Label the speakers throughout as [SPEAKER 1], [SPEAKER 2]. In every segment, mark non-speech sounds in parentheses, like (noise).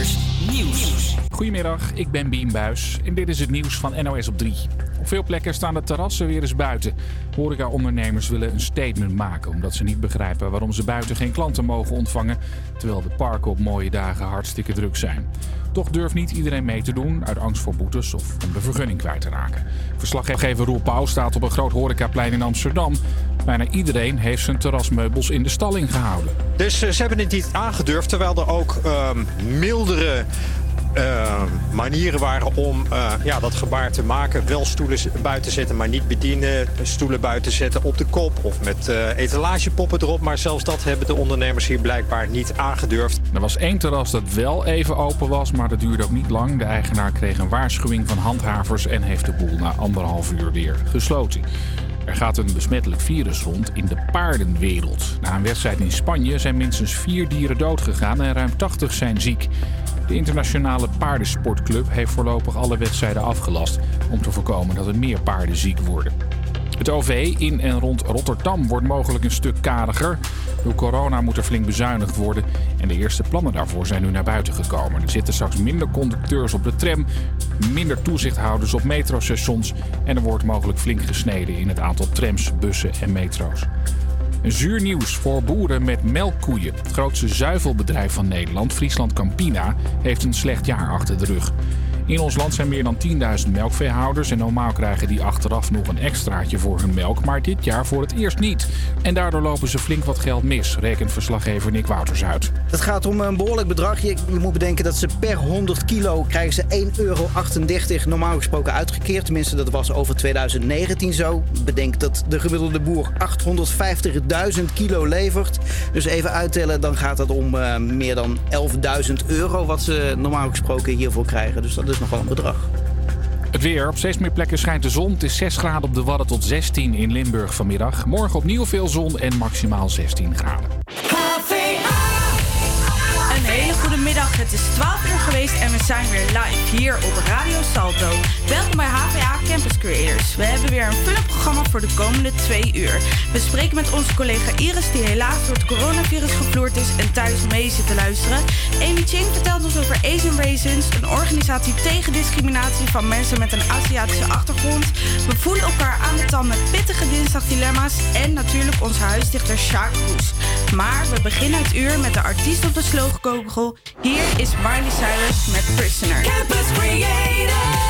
[SPEAKER 1] Creators Nieuws.
[SPEAKER 2] Goedemiddag, ik ben Bien Buis en dit is het nieuws van NOS op 3. Op veel plekken staan de terrassen weer eens buiten. Horeca-ondernemers willen een statement maken omdat ze niet begrijpen waarom ze buiten geen klanten mogen ontvangen, terwijl de parken op mooie dagen hartstikke druk zijn. Toch durft niet iedereen mee te doen uit angst voor boetes of om de vergunning kwijt te raken. Verslaggever Roel Pauw staat op een groot horecaplein in Amsterdam. Bijna iedereen heeft zijn terrasmeubels in de stalling gehouden.
[SPEAKER 3] Dus eh, ze hebben het niet aangedurfd, terwijl er ook ehm, mildere uh, manieren waren om uh, ja, dat gebaar te maken. Wel stoelen buiten zetten, maar niet bedienen. Stoelen buiten zetten op de kop of met uh, etalagepoppen erop. Maar zelfs dat hebben de ondernemers hier blijkbaar niet aangedurfd.
[SPEAKER 2] Er was één terras dat wel even open was, maar dat duurde ook niet lang. De eigenaar kreeg een waarschuwing van handhavers en heeft de boel na anderhalf uur weer gesloten. Er gaat een besmettelijk virus rond in de paardenwereld. Na een wedstrijd in Spanje zijn minstens vier dieren doodgegaan en ruim 80 zijn ziek. De internationale paardensportclub heeft voorlopig alle wedstrijden afgelast om te voorkomen dat er meer paarden ziek worden. Het OV in en rond Rotterdam wordt mogelijk een stuk kariger. Door corona moet er flink bezuinigd worden en de eerste plannen daarvoor zijn nu naar buiten gekomen. Er zitten straks minder conducteurs op de tram, minder toezichthouders op metrostations en er wordt mogelijk flink gesneden in het aantal trams, bussen en metro's. Zuur nieuws voor boeren met melkkoeien. Het grootste zuivelbedrijf van Nederland, Friesland Campina, heeft een slecht jaar achter de rug. In ons land zijn meer dan 10.000 melkveehouders en normaal krijgen die achteraf nog een extraatje voor hun melk, maar dit jaar voor het eerst niet. En daardoor lopen ze flink wat geld mis, rekent verslaggever Nick Wouters uit.
[SPEAKER 4] Het gaat om een behoorlijk bedrag. Je, moet bedenken dat ze per 100 kilo krijgen ze 1,38 euro normaal gesproken uitgekeerd. Tenminste, dat was over 2019 zo. Bedenk dat de gemiddelde boer 850.000 kilo levert. Dus even uittellen, dan gaat het om uh, meer dan 11.000 euro wat ze normaal gesproken hiervoor krijgen. Dus dat is nog wel een bedrag.
[SPEAKER 2] Het weer. Op steeds meer plekken schijnt de zon. Het is 6 graden op de Wadden tot 16 in Limburg vanmiddag. Morgen opnieuw veel zon en maximaal 16 graden.
[SPEAKER 5] Een hele goede middag. Het is 12 uur geweest en we zijn weer live hier op Radio Salto. Welkom bij HVA Campus Creators. We hebben weer een vullend programma voor de komende twee uur. We spreken met onze collega Iris, die helaas door het coronavirus gevloerd is en thuis mee zit te luisteren. Amy Ching vertelt ons over Asian Raisins, een organisatie tegen discriminatie van mensen met een Aziatische achtergrond. We voelen elkaar aan de tand met pittige dinsdagdilemma's en natuurlijk onze huisdichter Sjaak Roes. Maar we beginnen het uur met de artiest op de sloogkogel. Hier is Miley Cyrus met Prisoner.
[SPEAKER 1] Campus Creators,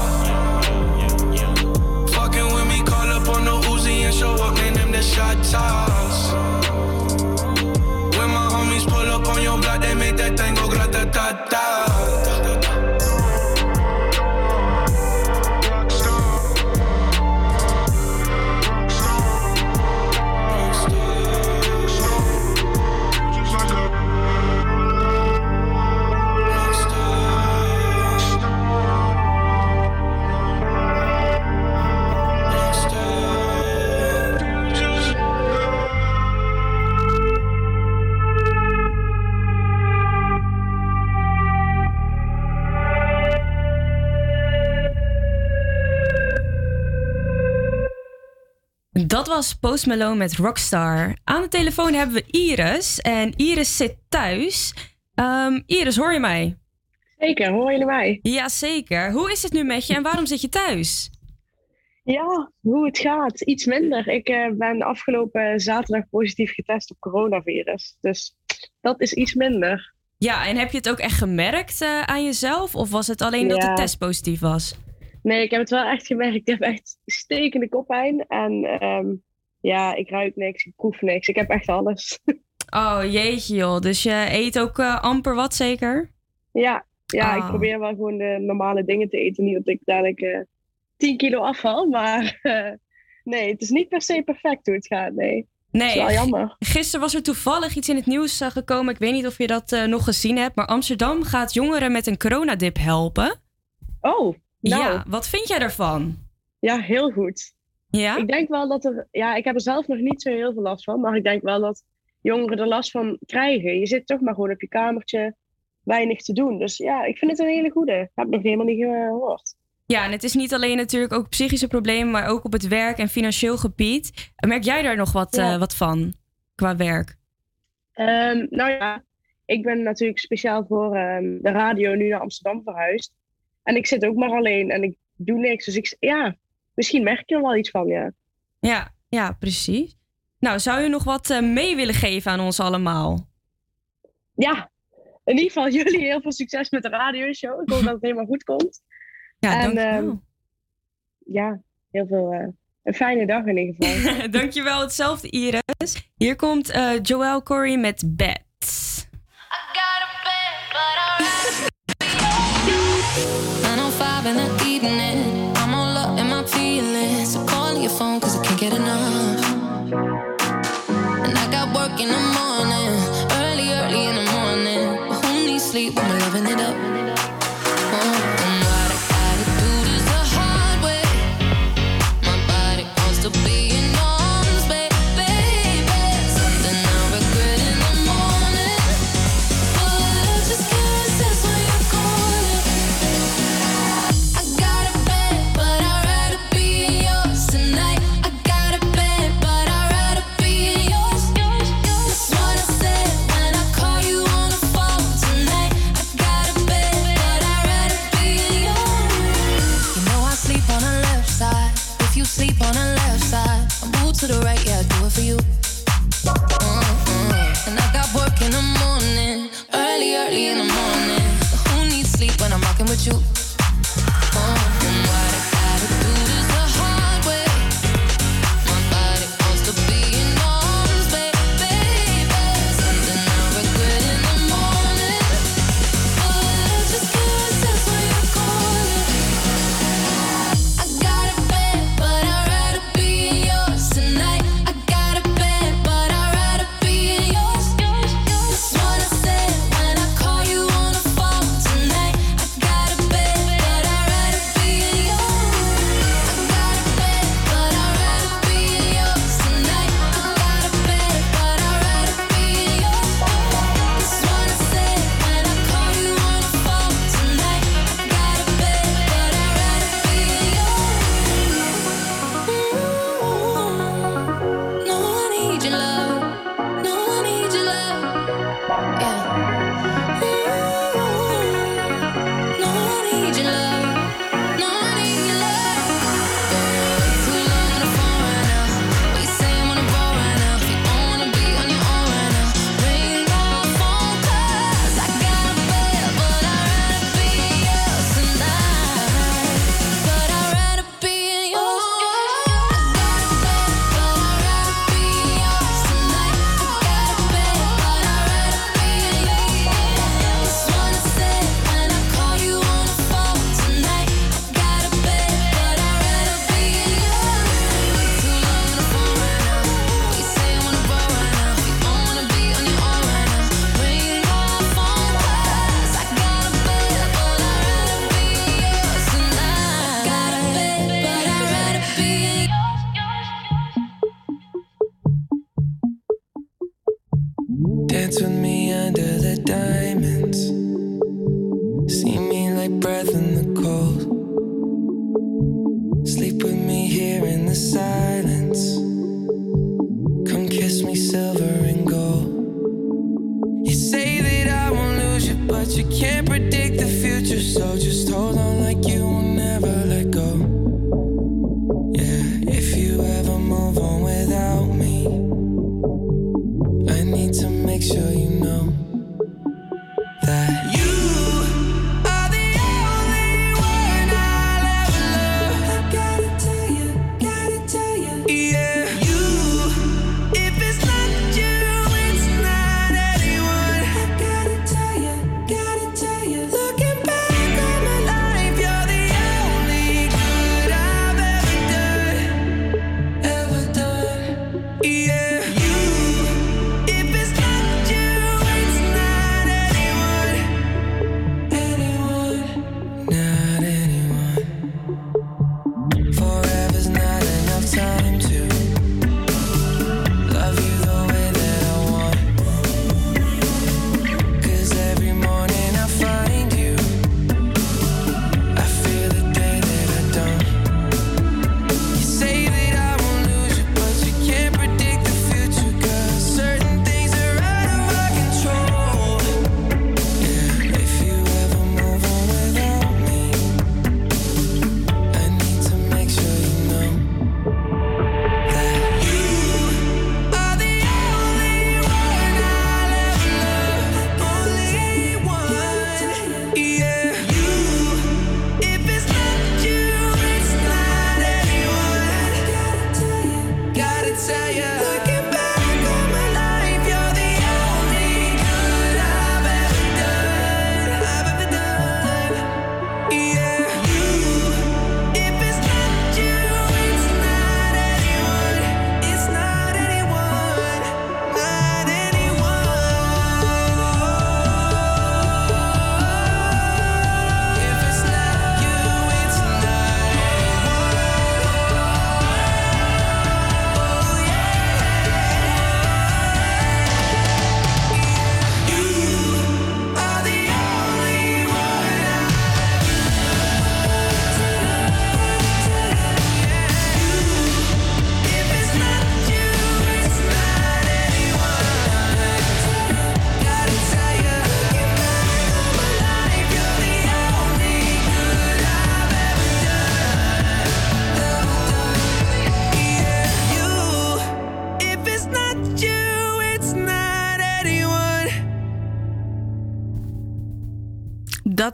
[SPEAKER 6] Shot toss.
[SPEAKER 7] Dat was Post Malone met Rockstar. Aan de telefoon hebben we Iris. En Iris zit thuis. Ehm, Iris, hoor je mij?
[SPEAKER 8] Zeker, horen jullie mij?
[SPEAKER 7] Jazeker. Hoe is het nu met je en waarom zit je thuis?
[SPEAKER 8] Ja, hoe het gaat. Iets minder. Ik eh, ben afgelopen zaterdag positief getest op coronavirus. Dus dat is iets minder.
[SPEAKER 7] Ja, en heb je het ook echt gemerkt eh, aan jezelf? Of was het alleen dat de test positief was?
[SPEAKER 8] Nee, ik heb het wel echt gemerkt. Ik heb echt stekende koppijn. En ehm, ja, ik ruik niks, ik proef niks. Ik heb echt alles. (laughs)
[SPEAKER 7] Oh, jeetje joh. Dus je eet ook eh, amper wat zeker?
[SPEAKER 8] ja, ja ik
[SPEAKER 7] Ah.
[SPEAKER 8] probeer wel gewoon de normale dingen te eten. Niet dat ik dadelijk eh 10 kilo afval. Maar (laughs) eh, nee, het is niet per se perfect hoe het gaat. Nee,
[SPEAKER 7] Nee.
[SPEAKER 8] wel jammer.
[SPEAKER 7] Gisteren was er toevallig iets in het nieuws gekomen. Ik weet niet of je dat nog gezien hebt. Maar Amsterdam gaat jongeren met een coronadip helpen.
[SPEAKER 8] Oh, nou.
[SPEAKER 7] Ja, wat vind jij daarvan?
[SPEAKER 8] Ja, heel goed.
[SPEAKER 7] Ja?
[SPEAKER 8] Ik denk wel dat er, ja, ik heb er zelf nog niet zo heel veel last van, maar ik denk wel dat jongeren er last van krijgen. Je zit toch maar gewoon op je kamertje, weinig te doen. Dus ja, ik vind het een hele goede. Ik heb nog helemaal niet gehoord.
[SPEAKER 7] Ja, en het is niet alleen natuurlijk ook psychische problemen, maar ook op het werk en financieel gebied. Merk jij daar nog wat,
[SPEAKER 8] Ja.
[SPEAKER 7] eh, wat van qua werk?
[SPEAKER 8] Ehm, nou ja, ik ben natuurlijk speciaal voor ehm, de radio nu naar Amsterdam verhuisd. En ik zit ook maar alleen en ik doe niks. Dus ik, ja, misschien merk je er wel iets van, ja.
[SPEAKER 7] Ja, ja precies. Nou, zou je nog wat eh, mee willen geven aan ons allemaal?
[SPEAKER 8] Ja, in ieder geval jullie heel veel succes met de radioshow. Ik hoop dat het helemaal goed komt.
[SPEAKER 7] Ja,
[SPEAKER 8] en,
[SPEAKER 7] dankjewel.
[SPEAKER 8] Ehm, ja, heel veel... Eh, een fijne dag in ieder geval. (laughs)
[SPEAKER 7] dankjewel, hetzelfde Iris. Hier komt eh, Joël Corey met Bad.
[SPEAKER 9] Oh in the evening. I'm all love in my feelings. So call your phone, cause I can't get enough. And I got work in the morning, early, early in the morning. But who needs sleep when we're loving it up?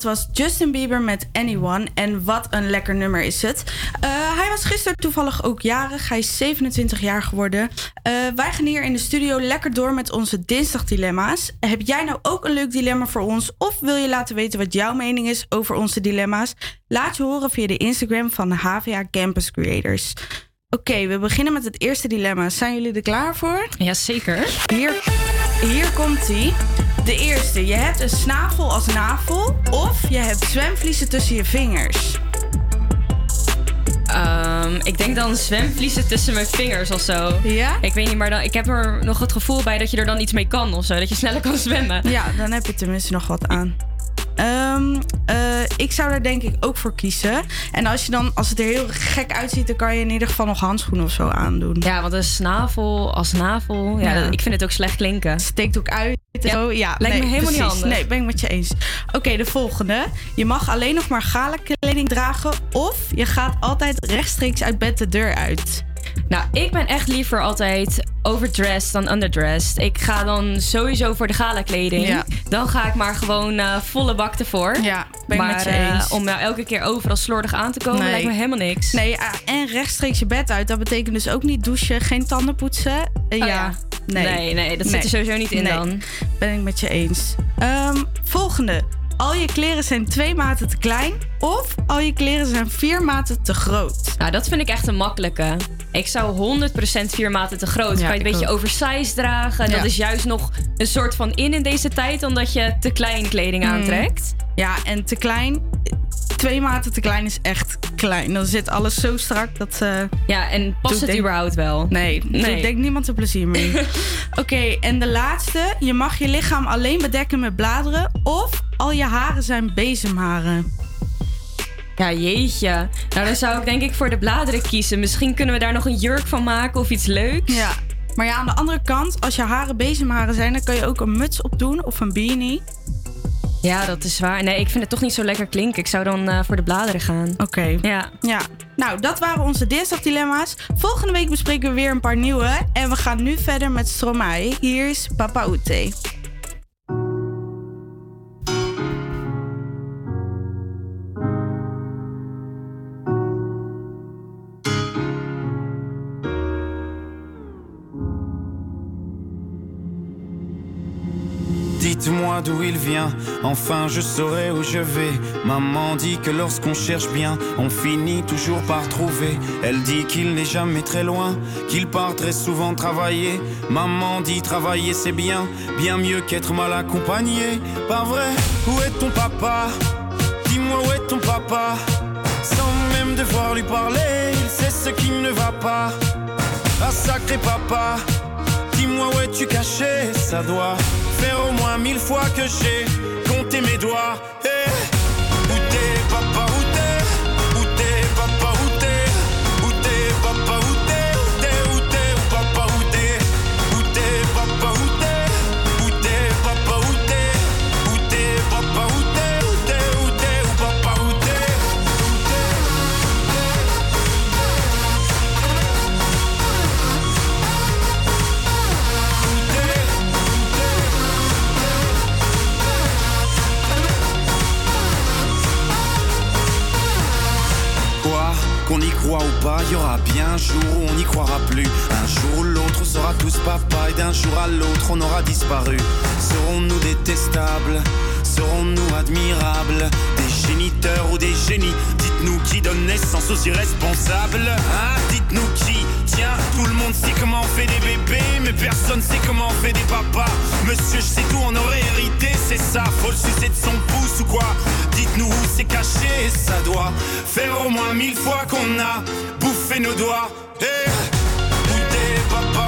[SPEAKER 5] Was Justin Bieber met Anyone. En wat een lekker nummer is het. Eh, hij was gisteren toevallig ook jarig. Hij is 27 jaar geworden. Eh, wij gaan hier in de studio lekker door met onze dinsdagdilemma's. Heb jij nou ook een leuk dilemma voor ons? Of wil je laten weten wat jouw mening is over onze dilemma's? Laat je horen via de Instagram van de HVA Campus Creators. Oké, we beginnen met het eerste dilemma. Zijn jullie er klaar voor?
[SPEAKER 7] Jazeker.
[SPEAKER 5] Hier, hier komt ie. De eerste. Je hebt een snavel als navel. Of je hebt zwemvliezen tussen je vingers.
[SPEAKER 7] Ehm, ik denk dan zwemvliezen tussen mijn vingers of zo.
[SPEAKER 5] Ja?
[SPEAKER 7] Ik weet niet, maar dan, ik heb er nog het gevoel bij dat je er dan iets mee kan of zo. Dat je sneller kan zwemmen.
[SPEAKER 5] Ja, dan heb je tenminste nog wat aan. Ehm, eh, ik zou daar denk ik ook voor kiezen. En als, je dan, als het er heel gek uitziet, dan kan je in ieder geval nog handschoenen of zo aandoen.
[SPEAKER 7] Ja, want een snavel als navel. Ja,
[SPEAKER 5] Ja.
[SPEAKER 7] ik vind het ook slecht klinken.
[SPEAKER 5] Steekt ook uit.
[SPEAKER 7] Ja,
[SPEAKER 5] zo. ja
[SPEAKER 7] lijkt me helemaal niet handig.
[SPEAKER 5] Nee, ben ik met je eens. Oké, de volgende. Je mag alleen nog maar gala kleding dragen. Of je gaat altijd rechtstreeks uit bed de deur uit.
[SPEAKER 7] Nou, ik ben echt liever altijd overdressed dan underdressed. Ik ga dan sowieso voor de gala kleding.
[SPEAKER 5] Ja.
[SPEAKER 7] Dan ga ik maar gewoon eh, volle bak ervoor.
[SPEAKER 5] Ja, ben ik
[SPEAKER 7] maar
[SPEAKER 5] met je
[SPEAKER 7] eh,
[SPEAKER 5] eens.
[SPEAKER 7] om nou elke keer overal slordig aan te komen,
[SPEAKER 5] Nee.
[SPEAKER 7] lijkt me helemaal niks.
[SPEAKER 5] Nee, en rechtstreeks je bed uit. Dat betekent dus ook niet douchen, geen tanden poetsen.
[SPEAKER 7] Oh
[SPEAKER 5] ja.
[SPEAKER 7] ja.
[SPEAKER 5] Nee.
[SPEAKER 7] Nee, nee, dat zit er sowieso niet in
[SPEAKER 5] Nee.
[SPEAKER 7] dan.
[SPEAKER 5] Ben ik met je eens. Ehm, volgende. Al je kleren zijn twee maten te klein. Of al je kleren zijn vier maten te groot.
[SPEAKER 7] Nou, dat vind ik echt een makkelijke. Ik zou 100% vier maten te groot.
[SPEAKER 5] Ja,
[SPEAKER 7] kan je een beetje
[SPEAKER 5] ook.
[SPEAKER 7] oversized dragen. En
[SPEAKER 5] Ja.
[SPEAKER 7] dat is juist nog een soort van in in deze tijd, omdat je te klein kleding
[SPEAKER 5] Mm.
[SPEAKER 7] aantrekt.
[SPEAKER 5] Ja, en te klein. Twee maten te klein is echt klein. Dan zit alles zo strak dat. eh,
[SPEAKER 7] Ja, en past het
[SPEAKER 5] denk-
[SPEAKER 7] überhaupt wel?
[SPEAKER 5] Nee,
[SPEAKER 7] Nee.
[SPEAKER 5] nee. denkt niemand er plezier mee. (laughs) Oké, en de laatste. Je mag je lichaam alleen bedekken met bladeren. Of al je haren zijn bezemharen.
[SPEAKER 7] Ja, jeetje. Nou, dan zou ik denk ik voor de bladeren kiezen. Misschien kunnen we daar nog een jurk van maken of iets leuks.
[SPEAKER 5] Ja. Maar ja, aan de andere kant, als je haren bezemharen zijn, dan kan je ook een muts opdoen of een beanie.
[SPEAKER 7] Ja, dat is waar. Nee, ik vind het toch niet zo lekker klinken. Ik zou dan eh, voor de bladeren gaan.
[SPEAKER 5] Oké.
[SPEAKER 7] Ja.
[SPEAKER 5] Ja, nou, dat waren onze dinsdagdilemma's. Volgende week bespreken we weer een paar nieuwe. En we gaan nu verder met Stromae. Hier is Papa Ute.
[SPEAKER 10] Dites-moi d'où il vient, enfin je saurai où je vais. Maman dit que lorsqu'on cherche bien, on finit toujours par trouver. Elle dit qu'il n'est jamais très loin, qu'il part très souvent travailler. Maman dit travailler c'est bien, bien mieux qu'être mal accompagné. Pas vrai? Où est ton papa? Dis-moi où est ton papa Sans même devoir lui parler, il sait ce qui ne va pas. Ah sacré papa, dis-moi où es-tu caché? Ça doit faire au moins mille fois que j'ai compté mes doigts. Eh, Qu'on y croit ou pas, y aura bien un jour où on n'y croira plus. Un jour ou l'autre, on sera tous papa et d'un jour à l'autre, on aura disparu. Serons-nous détestables? Serons-nous admirables? Des géniteurs ou des génies? Dites-nous qui donne naissance aux irresponsables Hein? Dites-nous qui Tout le monde sait comment on fait des bébés Mais personne sait comment on fait des papas. Monsieur, je sais tout, on aurait hérité, c'est ça. Faut le sucer de son pouce ou quoi? Dites-nous où c'est caché, ça doit Faire au moins mille fois qu'on a bouffé nos doigts. Eh, Où papa,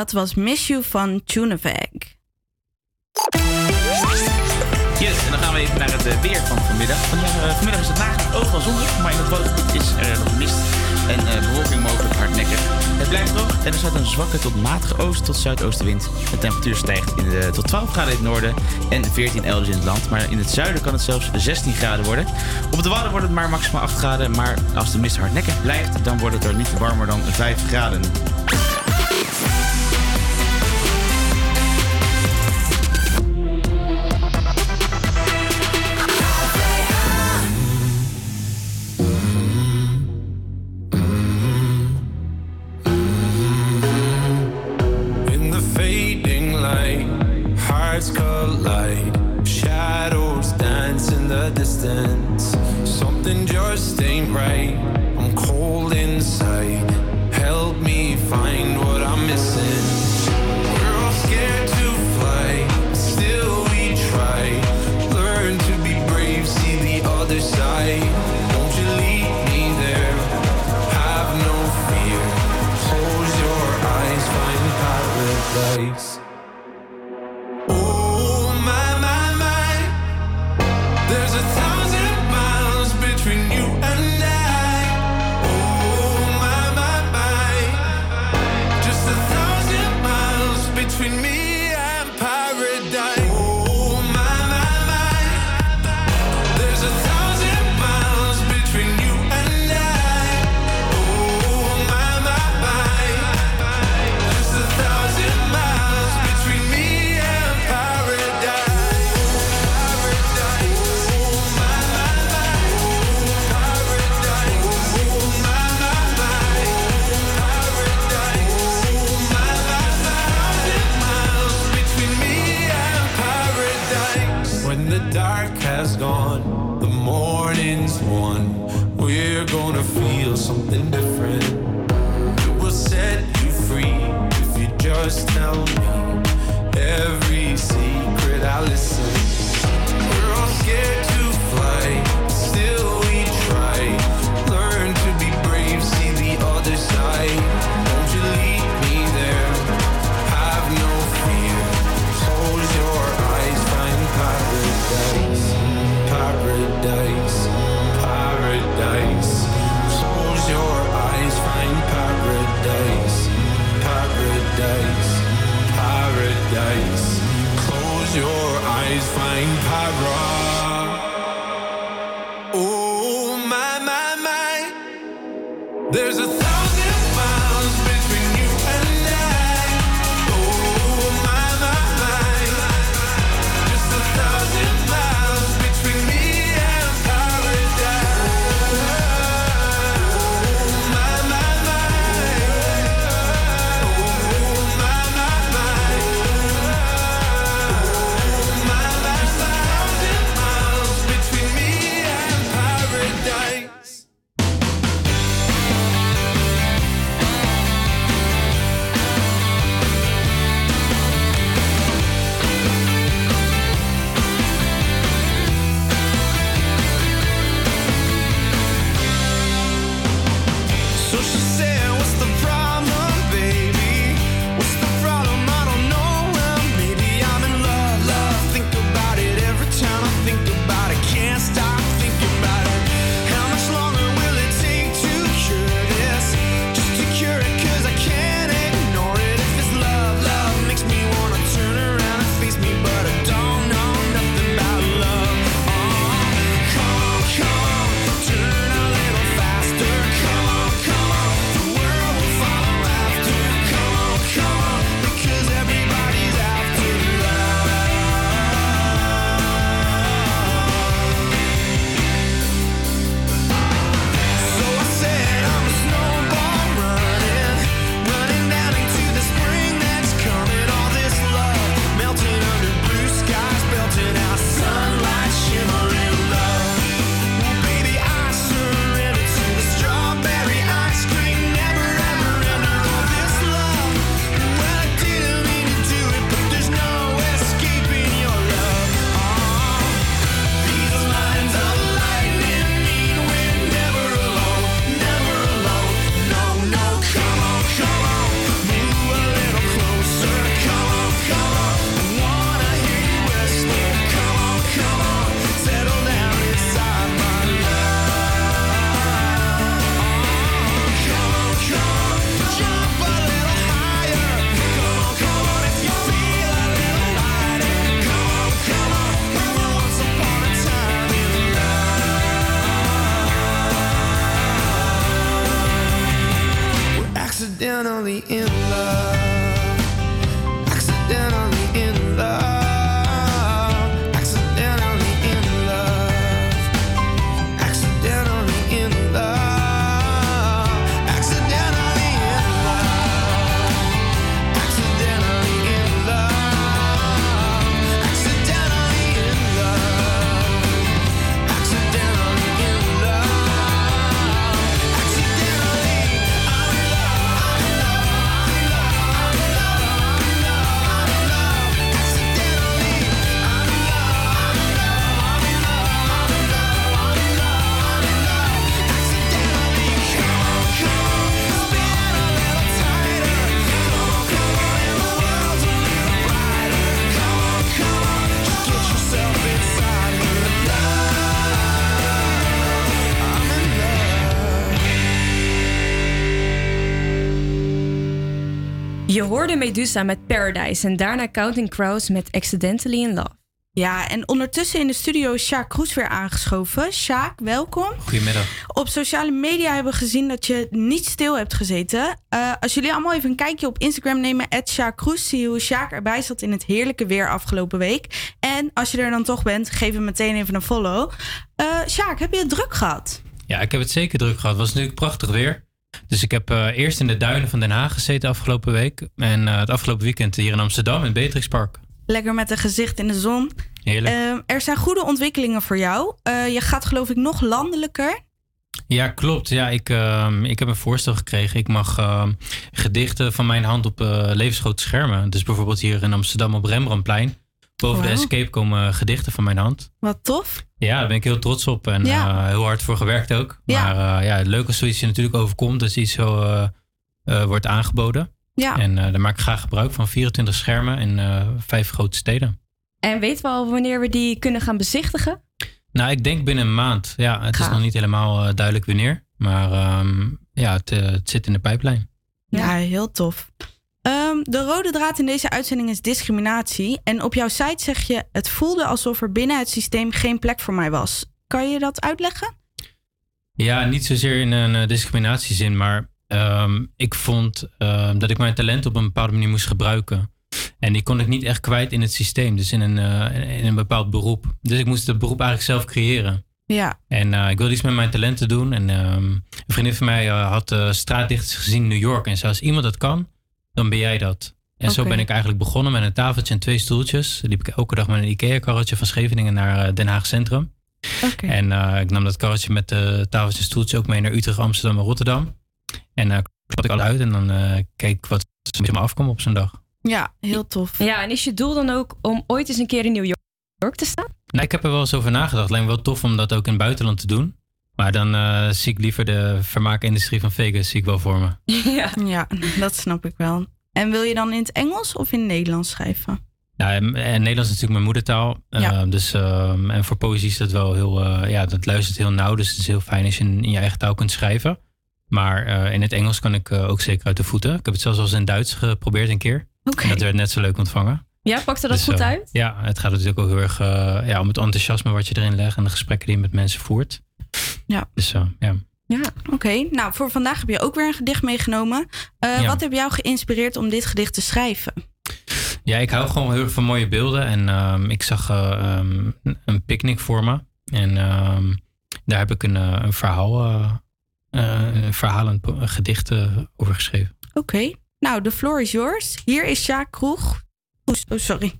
[SPEAKER 5] Dat was Miss You van Tunevag.
[SPEAKER 11] Yes, en dan gaan we even naar het eh, weer van vanmiddag. Vandaag, eh, vanmiddag is het nagenoeg overal zonnig, maar in het Waddengebied is er nog mist en eh, bewolking mogelijk hardnekkig. Het blijft droog en er staat een zwakke tot matige oost- tot zuidoostenwind. De temperatuur stijgt in de, tot 12 graden in het noorden en 14 elders in het land. Maar in het zuiden kan het zelfs 16 graden worden. Op de Wadden wordt het maar maximaal 8 graden, maar als de mist hardnekkig blijft, dan wordt het er niet warmer dan 5 graden.
[SPEAKER 7] Hoorden Medusa met Paradise en daarna Counting Crows met Accidentally in Love.
[SPEAKER 5] Ja, en ondertussen in de studio is Sjaak Kroes weer aangeschoven. Sjaak, welkom.
[SPEAKER 12] Goedemiddag.
[SPEAKER 5] Op sociale media hebben we gezien dat je niet stil hebt gezeten. Eh, als jullie allemaal even een kijkje op Instagram nemen, Sjaak zie je hoe Sjaak erbij zat in het heerlijke weer afgelopen week. En als je er dan toch bent, geef hem meteen even een follow. Uh, heb je het druk gehad?
[SPEAKER 12] Ja, ik heb het zeker druk gehad. Het was natuurlijk prachtig weer. Dus ik heb eh, eerst in de duinen van Den Haag gezeten afgelopen week. En eh, het afgelopen weekend hier in Amsterdam, in Beatrixpark.
[SPEAKER 5] Lekker met een gezicht in de zon.
[SPEAKER 12] Heerlijk.
[SPEAKER 5] Eh, er zijn goede ontwikkelingen voor jou. je gaat geloof ik nog landelijker.
[SPEAKER 12] Ja, klopt. Ja, ik, ehm, ik heb een voorstel gekregen. Ik mag ehm, gedichten van mijn hand op levensgroot levensgrote schermen. Dus bijvoorbeeld hier in Amsterdam op Rembrandtplein Boven de. Escape komen gedichten van mijn hand.
[SPEAKER 5] Wat tof.
[SPEAKER 12] Ja, daar ben ik heel trots op en
[SPEAKER 5] Ja.
[SPEAKER 12] eh, heel hard voor gewerkt ook.
[SPEAKER 5] Ja.
[SPEAKER 12] Maar eh, ja, leuk als zoiets je natuurlijk overkomt. Dus iets zo eh, wordt aangeboden.
[SPEAKER 5] Ja.
[SPEAKER 12] En daar maak ik graag gebruik van 24 schermen in vijf grote steden.
[SPEAKER 7] En weten we al wanneer we die kunnen gaan bezichtigen?
[SPEAKER 12] Nou, ik denk binnen een maand. Ja, het is nog niet helemaal duidelijk wanneer. Maar ehm, ja, het, het zit in de pijplijn.
[SPEAKER 5] Ja, heel tof. Ehm, de rode draad in deze uitzending is discriminatie. En op jouw site zeg je: Het voelde alsof er binnen het systeem geen plek voor mij was. Kan je dat uitleggen?
[SPEAKER 12] Ja, niet zozeer in een eh, discriminatiezin, maar ehm, ik vond ehm, dat ik mijn talent op een bepaalde manier moest gebruiken. En die kon ik niet echt kwijt in het systeem, dus in een, eh, in een bepaald beroep. Dus ik moest het beroep eigenlijk zelf creëren.
[SPEAKER 5] Ja.
[SPEAKER 12] En eh, ik wilde iets met mijn talenten doen. En een vriendin van mij had straatdichters gezien in New York. En zei, als iemand dat kan, dan ben jij dat. En zo ben ik eigenlijk begonnen met een tafeltje en twee stoeltjes. Liep ik elke dag met een IKEA-karretje van Scheveningen naar eh, Den Haag Centrum.
[SPEAKER 5] Oké.
[SPEAKER 12] En eh, ik nam dat karretje met de tafeltjes en stoeltjes ook mee naar Utrecht, Amsterdam en Rotterdam. En eh klap ik alles uit en dan eh, keek ik wat er met me afkwam op zo'n dag.
[SPEAKER 5] Ja, heel tof.
[SPEAKER 7] Ja, en is je doel dan ook om ooit eens een keer in New York te staan?
[SPEAKER 12] Nou, ik heb er wel eens over nagedacht. Het lijkt me wel tof om dat ook in het buitenland te doen. Maar dan eh, zie ik liever de vermaakindustrie van Vegas zie ik wel voor me. (laughs)
[SPEAKER 5] Ja. ja, dat snap ik wel. En wil je dan in het Engels of in het Nederlands schrijven?
[SPEAKER 12] Nou, en, en Nederlands is natuurlijk mijn moedertaal.
[SPEAKER 5] Ja.
[SPEAKER 12] Eh, dus, ehm, en voor poëzie is dat wel heel, eh, ja, dat luistert heel nauw. Dus het is heel fijn als je in, in je eigen taal kunt schrijven. Maar eh, in het Engels kan ik ook zeker uit de voeten. Ik heb het zelfs al eens in Duits geprobeerd een keer.
[SPEAKER 5] Oké.
[SPEAKER 12] En dat werd net zo leuk ontvangen.
[SPEAKER 7] Ja, pakte dat
[SPEAKER 12] Dus,
[SPEAKER 7] goed uit?
[SPEAKER 12] Ja, het gaat natuurlijk ook heel erg eh, ja, om het enthousiasme wat je erin legt. En de gesprekken die je met mensen voert.
[SPEAKER 5] Ja.
[SPEAKER 12] Dus ja.
[SPEAKER 5] Ja, oké. Nou, voor vandaag heb je ook weer een gedicht meegenomen. Eh,
[SPEAKER 12] Ja.
[SPEAKER 5] Wat heb jou geïnspireerd om dit gedicht te schrijven?
[SPEAKER 12] Ja, ik hou gewoon heel erg van mooie beelden. En ehm, ik zag eh, ehm, een picknick voor me. En ehm, daar heb ik een, eh, een verhaal, een verhalend gedicht over geschreven.
[SPEAKER 5] Oké. Nou, de floor is yours. Hier is Sjaak Kroeg. Oh, sorry.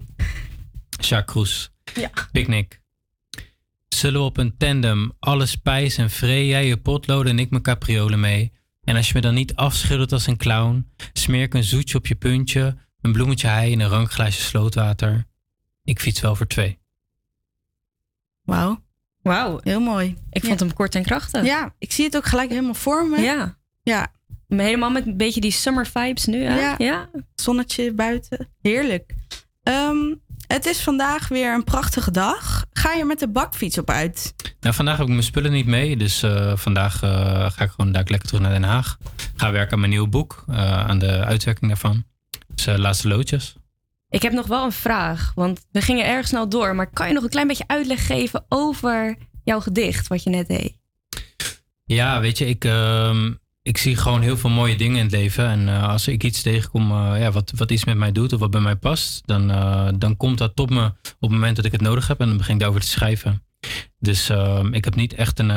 [SPEAKER 12] Jacques Kroes.
[SPEAKER 5] Ja.
[SPEAKER 12] Picknick. Zullen we op een tandem alle spijs en vree, jij je potlood en ik mijn capriolen mee. En als je me dan niet afschildert als een clown, smeer ik een zoetje op je puntje, een bloemetje hei en een rank glaasje slootwater. Ik fiets wel voor twee.
[SPEAKER 5] Wauw.
[SPEAKER 7] Wauw.
[SPEAKER 5] Heel mooi.
[SPEAKER 7] Ik vond hem kort en krachtig.
[SPEAKER 5] Ja, ik zie het ook gelijk helemaal voor me.
[SPEAKER 7] Ja.
[SPEAKER 5] Ja.
[SPEAKER 7] Maar helemaal met een beetje die summer vibes nu. Hè?
[SPEAKER 5] Ja.
[SPEAKER 7] ja.
[SPEAKER 5] Zonnetje buiten. Heerlijk. Ehm, het is vandaag weer een prachtige dag. Ga je met de bakfiets op uit?
[SPEAKER 12] Nou, vandaag heb ik mijn spullen niet mee, dus eh, vandaag eh, ga ik gewoon daar lekker terug naar Den Haag. Ga werken aan mijn nieuw boek, eh, aan de uitwerking daarvan. Dus laatste loodjes.
[SPEAKER 7] Ik heb nog wel een vraag, want we gingen erg snel door. Maar kan je nog een klein beetje uitleg geven over jouw gedicht, wat je net deed?
[SPEAKER 12] Ja, weet je, ik, ehm, ik zie gewoon heel veel mooie dingen in het leven. En eh, als ik iets tegenkom eh, ja, wat, wat iets met mij doet of wat bij mij past, dan, eh, dan komt dat tot me op het moment dat ik het nodig heb. En dan begin ik daarover te schrijven. Dus ehm, ik heb niet echt een,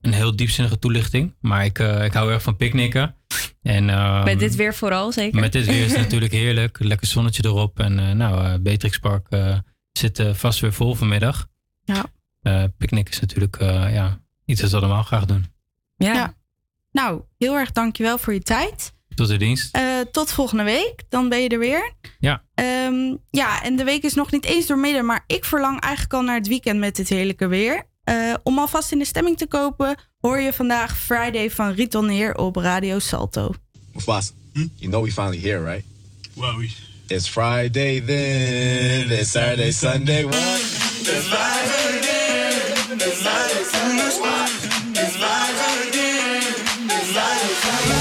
[SPEAKER 12] een heel diepzinnige toelichting. Maar ik, eh, ik hou erg van picknicken. En, ehm,
[SPEAKER 7] Met dit weer vooral, zeker?
[SPEAKER 12] Met dit weer is het (laughs) natuurlijk heerlijk. Lekker zonnetje erop. En eh, nou, eh, Beatrix Park eh, zit vast weer vol vanmiddag.
[SPEAKER 5] Ja.
[SPEAKER 12] Eh picknick is natuurlijk eh, ja, iets wat we allemaal graag doen.
[SPEAKER 5] Ja. Nou, heel erg dankjewel voor je tijd.
[SPEAKER 12] Tot de dienst.
[SPEAKER 5] Eh, tot volgende week. Dan ben je er weer.
[SPEAKER 12] Ja.
[SPEAKER 5] Ehm, ja, en de week is nog niet eens doormidden, maar ik verlang eigenlijk al naar het weekend met dit heerlijke weer. Eh, om alvast in de stemming te kopen, hoor je vandaag Friday van Riton Heer op Radio Salto.
[SPEAKER 13] Mufasa, you know we finally here, right? Well, we... It's Friday then, it's Saturday, Sunday, what? It's Friday again, it's Friday, Sunday? It's Friday it's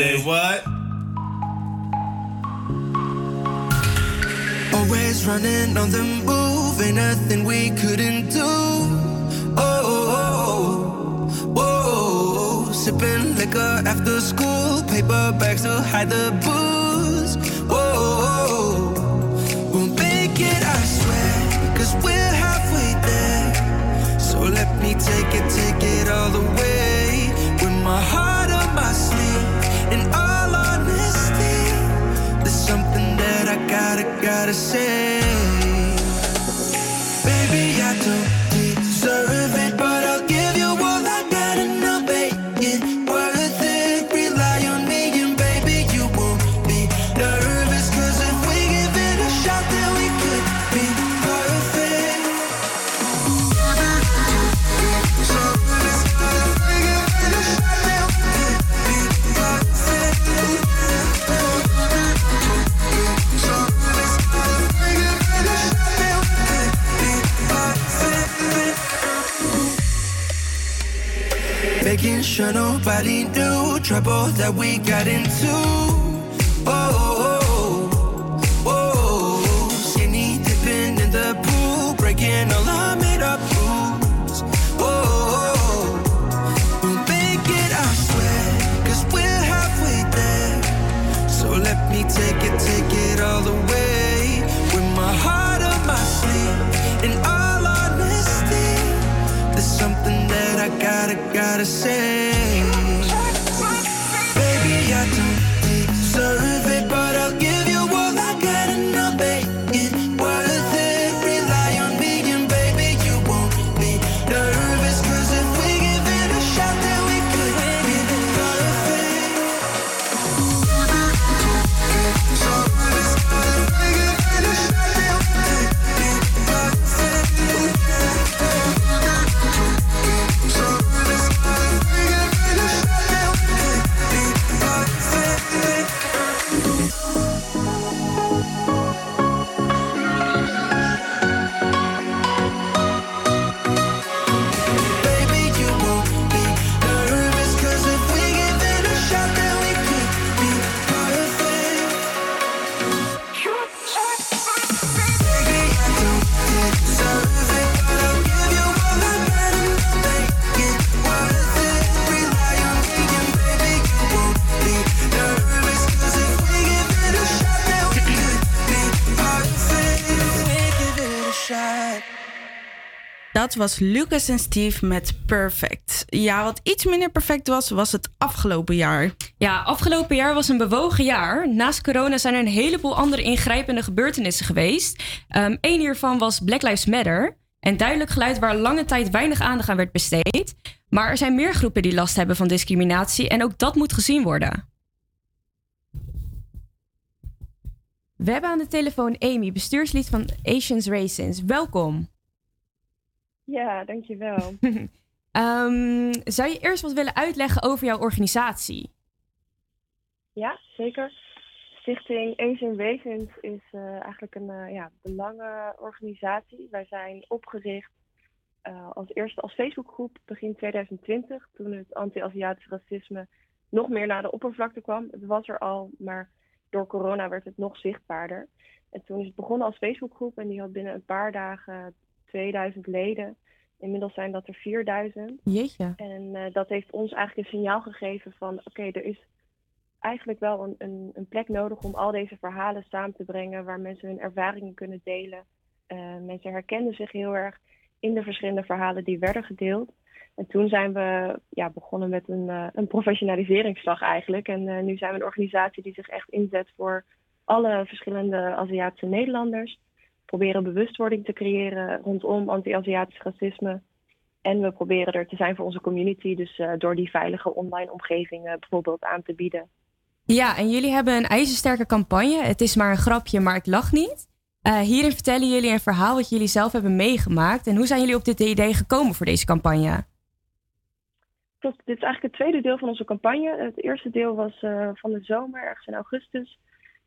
[SPEAKER 14] Saturday,
[SPEAKER 15] what?
[SPEAKER 16] Always running on the move, ain't nothing sure nobody knew trouble that we got into. Oh, gotta, gotta say.
[SPEAKER 5] Dat was Lucas en Steve met Perfect. Ja, wat iets minder perfect was, was het afgelopen jaar.
[SPEAKER 7] Ja, afgelopen jaar was een bewogen jaar. Naast corona zijn er een heleboel andere ingrijpende gebeurtenissen geweest. Eén hiervan was Black Lives Matter. En duidelijk geluid waar lange tijd weinig aandacht aan werd besteed. Maar er zijn meer groepen die last hebben van discriminatie en ook dat moet gezien worden. We hebben aan de telefoon Amy, bestuurslid van Asians Racins. Welkom.
[SPEAKER 17] Ja, dankjewel. (laughs)
[SPEAKER 7] Ehm, zou je eerst wat willen uitleggen over jouw organisatie?
[SPEAKER 17] Ja, zeker. Stichting Asian Wezens is eh, eigenlijk een eh, ja, belangenorganisatie. Wij zijn opgericht eh, als eerste als Facebookgroep begin 2020, toen het anti-Aziatisch racisme nog meer naar de oppervlakte kwam. Het was er al, maar door corona werd het nog zichtbaarder. En toen is het begonnen als Facebookgroep en die had binnen een paar dagen 2000 leden. Inmiddels zijn dat er 4000.
[SPEAKER 7] Jeetje.
[SPEAKER 17] En eh, dat heeft ons eigenlijk een signaal gegeven van oké, er is eigenlijk wel een, een, een plek nodig om al deze verhalen samen te brengen waar mensen hun ervaringen kunnen delen. Eh, mensen herkenden zich heel erg in de verschillende verhalen die werden gedeeld. En toen zijn we ja, begonnen met een, eh, een professionaliseringsslag eigenlijk. En nu zijn we een organisatie die zich echt inzet voor alle verschillende Aziatische Nederlanders. Proberen bewustwording te creëren rondom anti-Aziatisch racisme. En we proberen er te zijn voor onze community. Dus eh, door die veilige online omgeving eh, bijvoorbeeld aan te bieden.
[SPEAKER 7] Ja, en jullie hebben een ijzersterke campagne. Het is maar een grapje, maar ik lach niet. Eh, hierin vertellen jullie een verhaal wat jullie zelf hebben meegemaakt. En hoe zijn jullie op dit idee gekomen voor deze campagne?
[SPEAKER 17] Klopt, dit is eigenlijk het tweede deel van onze campagne. Het eerste deel was eh, van de zomer, ergens in augustus.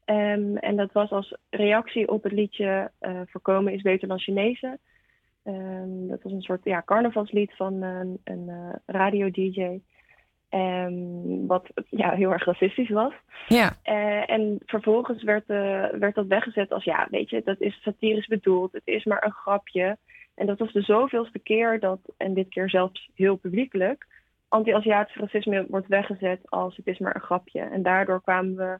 [SPEAKER 17] Ehm, en dat was als reactie op het liedje eh, Voorkomen is beter dan Chinezen. Ehm, dat was een soort ja, carnavalslied van een, een eh, radio-dj. Ehm, wat ja, heel erg racistisch was.
[SPEAKER 7] Ja.
[SPEAKER 17] Eh, en vervolgens werd, eh, werd dat weggezet als, ja, weet je, dat is satirisch bedoeld. Het is maar een grapje. En dat was de zoveelste keer dat, en dit keer zelfs heel publiekelijk, anti-Aziatisch racisme wordt weggezet als het is maar een grapje. En daardoor kwamen we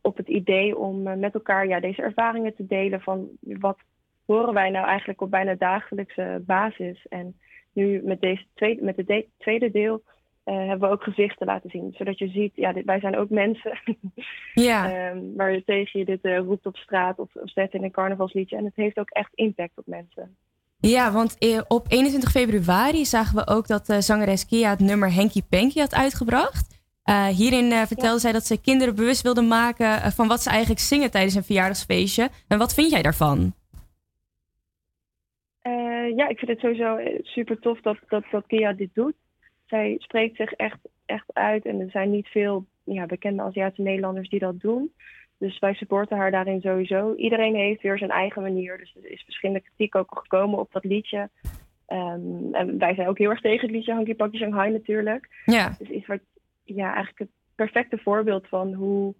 [SPEAKER 17] op het idee om eh, met elkaar ja, deze ervaringen te delen van wat horen wij nou eigenlijk op bijna dagelijkse basis. En nu met, deze tweede, met het de- tweede deel eh, hebben we ook gezichten laten zien. Zodat je ziet, ja, dit, wij zijn ook mensen. (laughs)
[SPEAKER 7] Ja.
[SPEAKER 17] Ehm, waar je tegen je dit eh, roept op straat of, of zet in een carnavalsliedje. En het heeft ook echt impact op mensen.
[SPEAKER 7] Ja, want op 21 februari zagen we ook dat eh, zangeres Kia het nummer Henky Panky had uitgebracht. Eh, hierin eh, vertelde zij dat ze kinderen bewust wilde maken eh, van wat ze eigenlijk zingen tijdens een verjaardagsfeestje. En wat vind jij daarvan?
[SPEAKER 17] Ja, ik vind het sowieso super tof dat, dat, dat Kia dit doet. Zij spreekt zich echt, echt uit en er zijn niet veel ja, bekende Aziatische Nederlanders die dat doen. Dus wij supporten haar daarin sowieso. Iedereen heeft weer zijn eigen manier. Dus er is verschillende kritiek ook gekomen op dat liedje. Ehm, en wij zijn ook heel erg tegen het liedje Hanky Panky Shanghai natuurlijk.
[SPEAKER 7] Ja.
[SPEAKER 17] Dus iets wat ja, eigenlijk het perfecte voorbeeld van hoe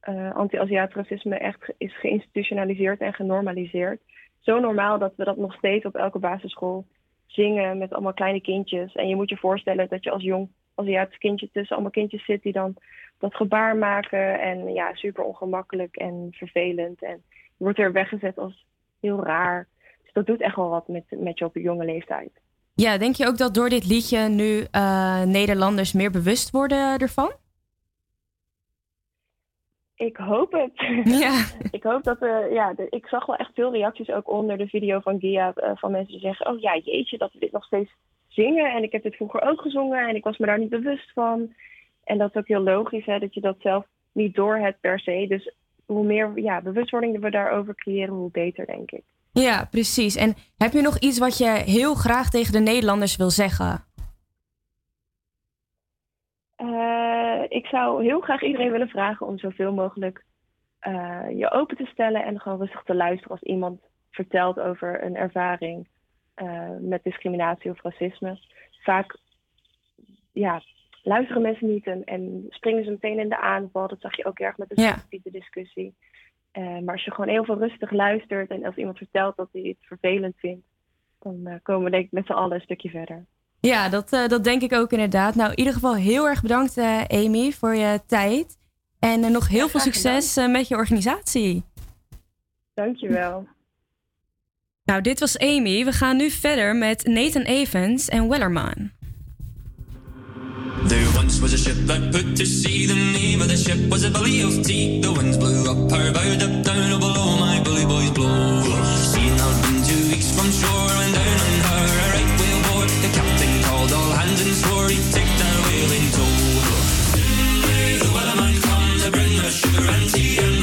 [SPEAKER 17] eh, anti-Aziatisch racisme echt is geïnstitutionaliseerd en genormaliseerd. Zo normaal dat we dat nog steeds op elke basisschool zingen met allemaal kleine kindjes. En je moet je voorstellen dat je als jong Aziatisch kindje tussen allemaal kindjes zit die dan dat gebaar maken. En ja, super ongemakkelijk en vervelend. En je wordt weer weggezet als heel raar. Dus dat doet echt wel wat met, met je op je jonge leeftijd.
[SPEAKER 7] Ja, denk je ook dat door dit liedje nu eh, Nederlanders meer bewust worden ervan?
[SPEAKER 17] Ik hoop het. (laughs) (laughs)
[SPEAKER 7] Ja.
[SPEAKER 17] ik hoop dat we, ja, de- ik zag wel echt veel reacties ook onder de video van Gia eh, van mensen die zeggen, oh ja, jeetje, dat we dit nog steeds zingen. En ik heb dit vroeger ook gezongen en ik was me daar niet bewust van. En dat is ook heel logisch, hè, dat je dat zelf niet door hebt per se. Dus hoe meer ja, bewustwording we daarover creëren, hoe beter, denk ik.
[SPEAKER 7] Ja, precies. En heb je nog iets wat je heel graag tegen de Nederlanders wil zeggen?
[SPEAKER 17] Eh, ik zou heel graag iedereen willen vragen om zoveel mogelijk eh, je open te stellen en gewoon rustig te luisteren als iemand vertelt over een ervaring eh, met discriminatie of racisme. Vaak ja, luisteren mensen niet en, en springen ze meteen in de aanval. Dat zag je ook erg met de
[SPEAKER 7] Ja.
[SPEAKER 17] Discussie. Eh, maar als je gewoon heel veel rustig luistert en als iemand vertelt dat hij het vervelend vindt, dan eh, komen we denk ik met z'n allen een stukje verder.
[SPEAKER 7] Ja, dat, eh, dat denk ik ook inderdaad. Nou, in ieder geval heel erg bedankt, Amy, voor je tijd. En nog heel veel succes met je organisatie.
[SPEAKER 17] Dankjewel.
[SPEAKER 7] Nou, dit was Amy. We gaan nu verder met Nathan Evans en Wellerman.
[SPEAKER 18] There once was a ship that put to sea. The name of the ship was a belly of tea. The winds blew up her bow, up down oh, below my bully boys blow. She had been two weeks from shore and down on her a right whale bore. The captain called all hands and swore he'd take that whale in tow. Soon may the wellerman come to bring us sugar and tea and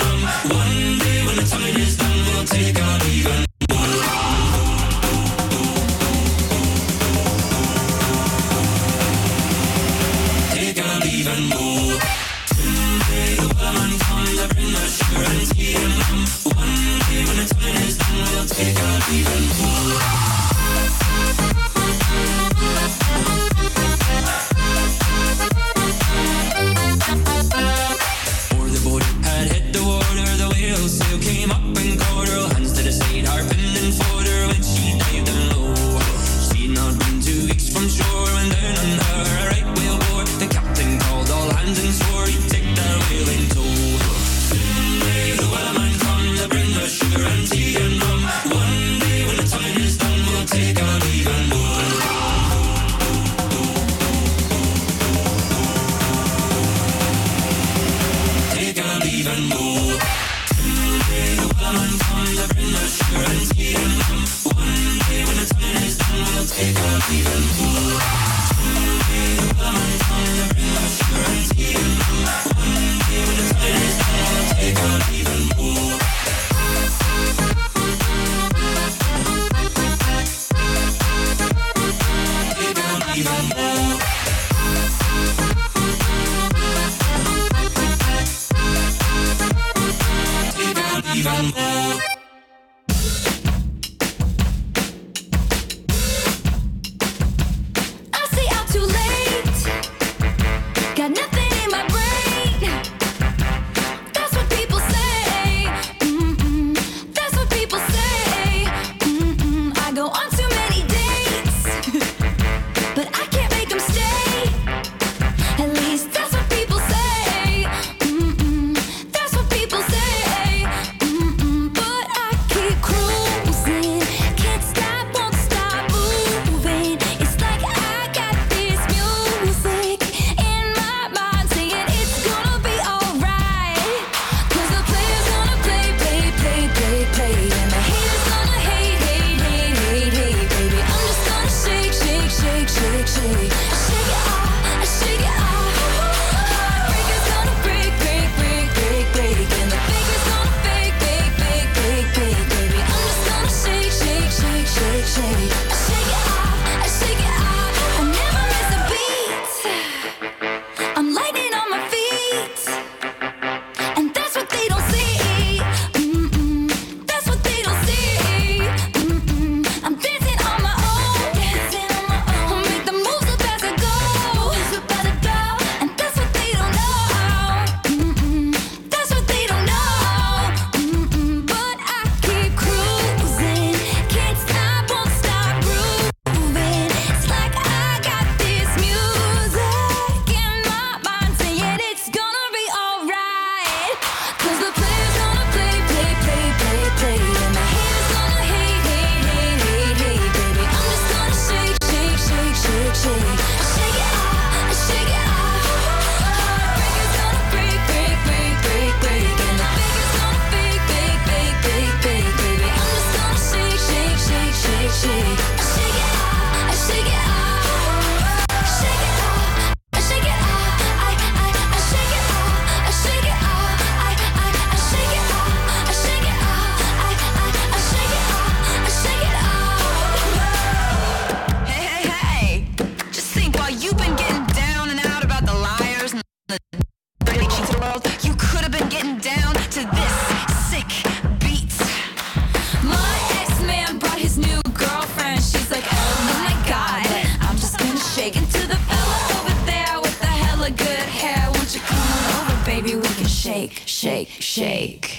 [SPEAKER 1] shake, shake, shake.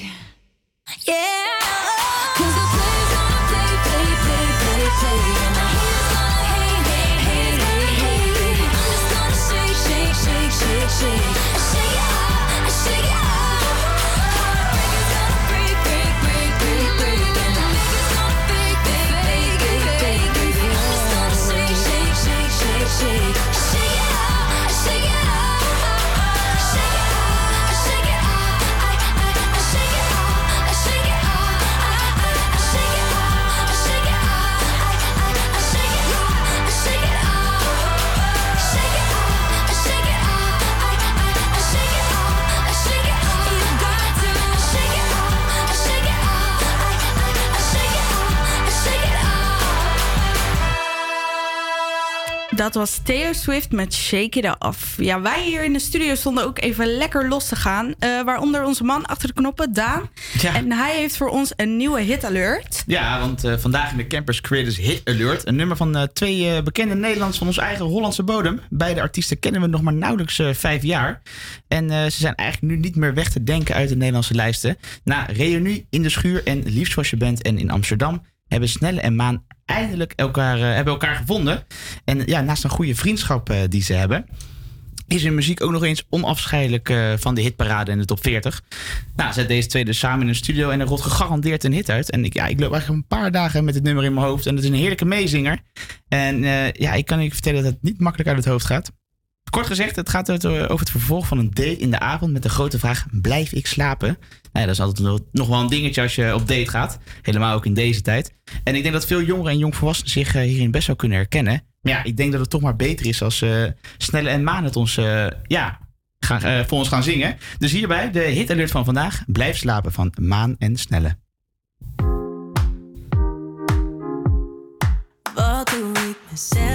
[SPEAKER 9] Yeah. Cause the
[SPEAKER 5] Dat was Taylor Swift met Shake It Off. Ja, wij hier in de studio stonden ook even lekker los te gaan. Eh, waaronder onze man achter de knoppen, Daan. En hij heeft voor ons een nieuwe hit alert.
[SPEAKER 11] Ja, want eh, vandaag in de Campers Creators Hit Alert. Een nummer van eh, twee bekende Nederlanders van onze eigen Hollandse bodem. Beide artiesten kennen we nog maar nauwelijks vijf jaar. En ze zijn eigenlijk nu niet meer weg te denken uit de Nederlandse lijsten. Na Reunie in de Schuur en Liefst zoals je bent en in Amsterdam... hebben Snelle en Maan eindelijk elkaar, eh, hebben elkaar gevonden. En ja, naast een goede vriendschap eh, die ze hebben is hun muziek ook nog eens onafscheidelijk eh, van de hitparade en de top 40. Nou, zet deze twee dus samen in een studio en er rolt gegarandeerd een hit uit. En ik, ja, ik loop eigenlijk een paar dagen met het nummer in mijn hoofd en het is een heerlijke meezinger. En ja, ik kan je vertellen dat het niet makkelijk uit het hoofd gaat. Kort gezegd, het gaat over over het vervolg van een date in de avond met de grote vraag: blijf ik slapen? Nou ja, dat is altijd nog- wel een dingetje als je op date gaat. Helemaal ook in deze tijd. En ik denk dat veel jongeren en jongvolwassenen zich eh, hierin best wel kunnen herkennen. Maar ja, ik denk dat het toch maar beter is als eh, Snelle en Maan het ons, eh, ja, eh, voor ons gaan zingen. Dus hierbij de hit alert van vandaag: Blijf slapen van Maan en Snelle.
[SPEAKER 19] Wat doe ik mezelf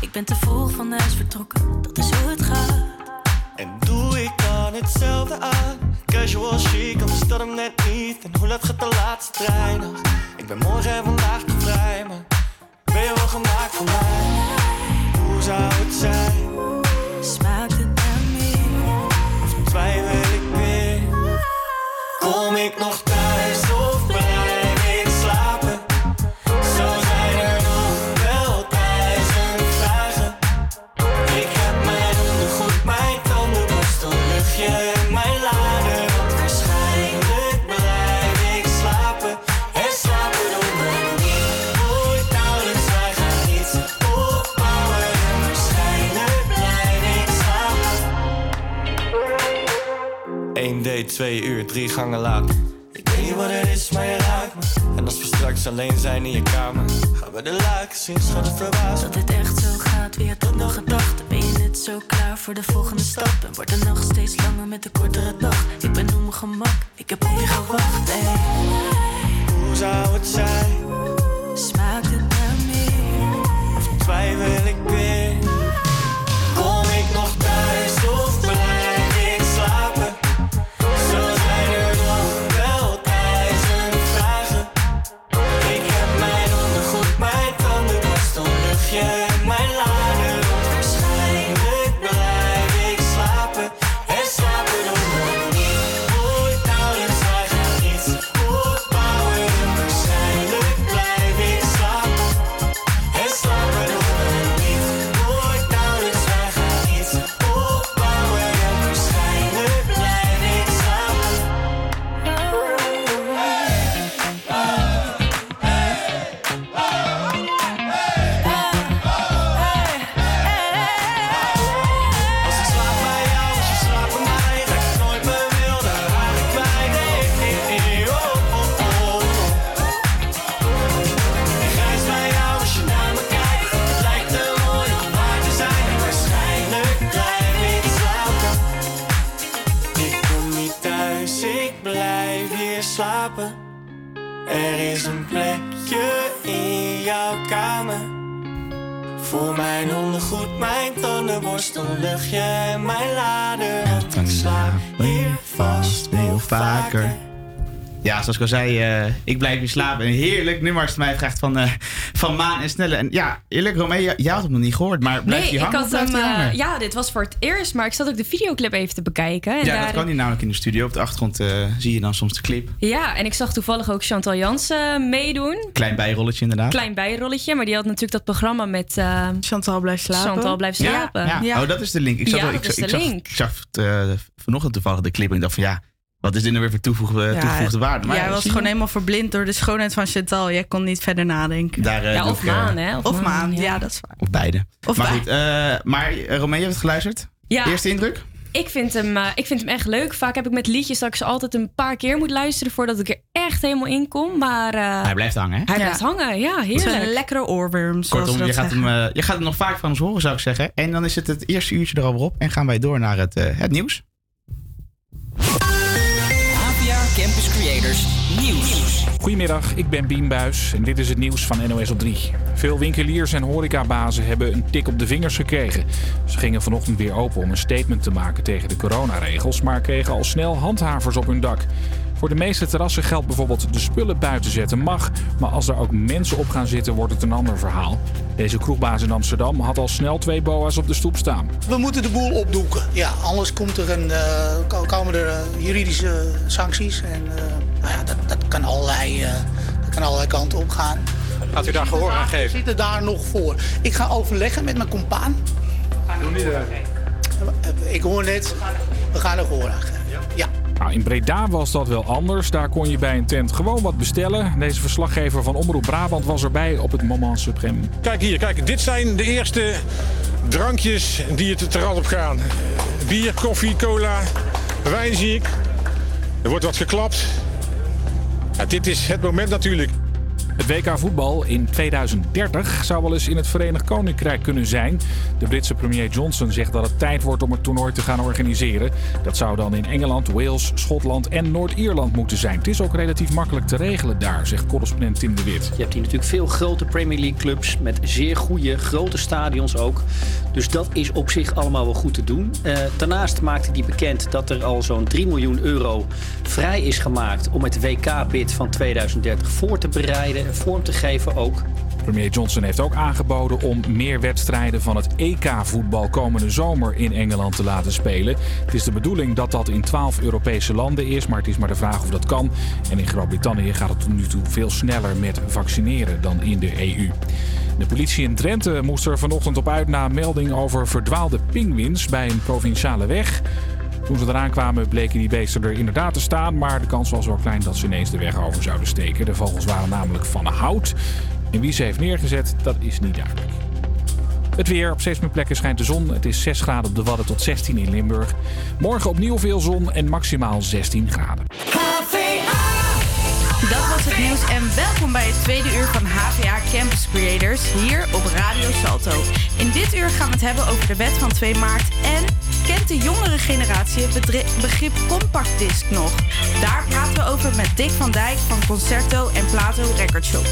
[SPEAKER 19] Ik ben te vroeg van huis vertrokken, dat is hoe het gaat.
[SPEAKER 20] En doe ik dan hetzelfde aan? Casual chic, anders dat hem net niet. En hoe laat gaat de laatste trein nog? Ik ben morgen en vandaag te vrij, maar ben je wel gemaakt voor mij? Hoe zou het zijn?
[SPEAKER 19] Smaakt het naar meer?
[SPEAKER 20] Of twijfel ik weer? Kom ik nog thuis date, twee uur, drie gangen later. Ik weet niet wat het is, maar je raakt me. En als we straks alleen zijn in je kamer, gaan we de lakens zien, schat het verbazen.
[SPEAKER 19] Dat dit echt zo gaat, wie had dat nog gedacht? Ben je net zo klaar voor de volgende stap? En wordt de nacht steeds langer met de kortere dag? Ik ben op mijn gemak, ik heb op je gewacht, ey.
[SPEAKER 20] Hoe zou het zijn?
[SPEAKER 19] Smaakt het naar meer?
[SPEAKER 20] Of twijfel ik weer?
[SPEAKER 11] Zoals ik al zei, eh, ik blijf niet slapen. Een heerlijk nummer als het mij vraagt van, eh, van Maan en Snelle. En ja, eerlijk, Romee, jij jij had hem nog niet gehoord, maar
[SPEAKER 7] Nee, ik had hem.
[SPEAKER 11] hij
[SPEAKER 7] eh,
[SPEAKER 11] hangen?
[SPEAKER 7] ja, dit was voor het eerst, maar ik zat ook de videoclip even te bekijken. En
[SPEAKER 11] ja,
[SPEAKER 7] daar,
[SPEAKER 11] dat kan hij namelijk in de studio. Op de achtergrond eh, zie je dan soms de clip.
[SPEAKER 7] Ja, en ik zag toevallig ook Chantal Jansen meedoen.
[SPEAKER 11] Klein bijrolletje inderdaad.
[SPEAKER 7] Klein bijrolletje, maar die had natuurlijk dat programma met eh,
[SPEAKER 5] Chantal blijft slapen.
[SPEAKER 7] Chantal blijft slapen.
[SPEAKER 11] Ja, Oh, dat is de link. Ik zag, ik,
[SPEAKER 7] dat is
[SPEAKER 11] zag- ik
[SPEAKER 7] de
[SPEAKER 11] zag,
[SPEAKER 7] link.
[SPEAKER 11] ik zag eh, vanochtend toevallig de clip en ik dacht van ja, wat is dit nou weer voor toevoegde, toegevoegde waarde? Maar
[SPEAKER 5] jij was gewoon helemaal verblind door de schoonheid van Chantal. Jij kon niet verder nadenken.
[SPEAKER 11] Daar, eh, Ja, of ik, eh, Maan,
[SPEAKER 7] hè?
[SPEAKER 5] Of, Maan, ja. dat is waar.
[SPEAKER 11] Of beide.
[SPEAKER 5] Of
[SPEAKER 11] maar goed, eh, maar uh, Romee, je hebt het geluisterd?
[SPEAKER 7] Ja.
[SPEAKER 11] Eerste indruk?
[SPEAKER 7] Ik vind, hem, eh, ik vind hem echt leuk. Vaak heb ik met liedjes dat ik ze altijd een paar keer moet luisteren voordat ik er echt helemaal in kom. Maar eh,
[SPEAKER 11] Hij blijft hangen, hè?
[SPEAKER 7] hij blijft hangen. Ja, heerlijk.
[SPEAKER 5] lekkere oorworms, zoals
[SPEAKER 11] Kortom, je gaat,
[SPEAKER 5] zeggen.
[SPEAKER 11] hem, je gaat hem nog vaak van ons horen, zou ik zeggen. En dan is het het eerste uurtje er alweer op. En gaan wij door naar het, eh, het nieuws.
[SPEAKER 2] Goedemiddag, ik ben Bien en dit is het nieuws van NOS op 3. Veel winkeliers en horecabazen hebben een tik op de vingers gekregen. Ze gingen vanochtend weer open om een statement te maken tegen de coronaregels, maar kregen al snel handhavers op hun dak. Voor de meeste terrassen geldt bijvoorbeeld de spullen buiten zetten mag, maar als er ook mensen op gaan zitten wordt het een ander verhaal. Deze kroegbaas in Amsterdam had al snel twee boa's op de stoep staan.
[SPEAKER 21] We moeten de boel opdoeken. Ja, anders komt er een, eh, ko- komen er eh, juridische sancties. En eh, nou ja, dat, dat, kan allerlei, eh, dat kan allerlei kanten op gaan.
[SPEAKER 3] Gaat u daar gehoor aan geven?
[SPEAKER 21] We zitten daar nog voor. Ik ga overleggen met mijn compaan. Ik hoor net, we gaan er gehoor aan geven. Ja.
[SPEAKER 2] Nou, in Breda was dat wel anders. Daar kon je bij een tent gewoon wat bestellen. Deze verslaggever van Omroep Brabant was erbij op het moment supreme.
[SPEAKER 22] Kijk hier, kijk, dit zijn de eerste drankjes die het terras op gaan. Bier, koffie, cola, wijn zie ik. Er wordt wat geklapt. Ja, dit is het moment natuurlijk.
[SPEAKER 2] Het WK voetbal in 2030 zou wel eens in het Verenigd Koninkrijk kunnen zijn. De Britse premier Johnson zegt dat het tijd wordt om het toernooi te gaan organiseren. Dat zou dan in Engeland, Wales, Schotland en Noord-Ierland moeten zijn. Het is ook relatief makkelijk te regelen daar, zegt correspondent Tim de Wit.
[SPEAKER 23] Je hebt hier natuurlijk veel grote Premier League clubs met zeer goede, grote stadions ook. Dus dat is op zich allemaal wel goed te doen. Eh, daarnaast maakte hij bekend dat er al zo'n 3 miljoen euro vrij is gemaakt om het WK-bid van 2030 voor te bereiden vorm te geven ook.
[SPEAKER 2] Premier Johnson heeft ook aangeboden om meer wedstrijden van het EK-voetbal komende zomer in Engeland te laten spelen. Het is de bedoeling dat dat in 12 Europese landen is, maar het is maar de vraag of dat kan. En in Groot-Brittannië gaat het tot nu toe veel sneller met vaccineren dan in de EU. De politie in Drenthe moest er vanochtend op uit na een melding over verdwaalde pinguïns bij een provinciale weg. Toen ze eraan kwamen bleken die beesten er inderdaad te staan, maar de kans was wel klein dat ze ineens de weg over zouden steken. De vogels waren namelijk van hout. En wie ze heeft neergezet, dat is niet duidelijk. Het weer. Op steeds meer plekken schijnt de zon. Het is 6 graden op de Wadden tot 16 in Limburg. Morgen opnieuw veel zon en maximaal 16 graden.
[SPEAKER 5] Dat was het nieuws en welkom bij het tweede uur van HVA Campus Creators hier op Radio Salto. In dit uur gaan we het hebben over de wet van 2 maart en kent de jongere generatie het begrip compact disc nog? Daar praten we over met Dick van Dijk van Concerto en Plato Record Shop.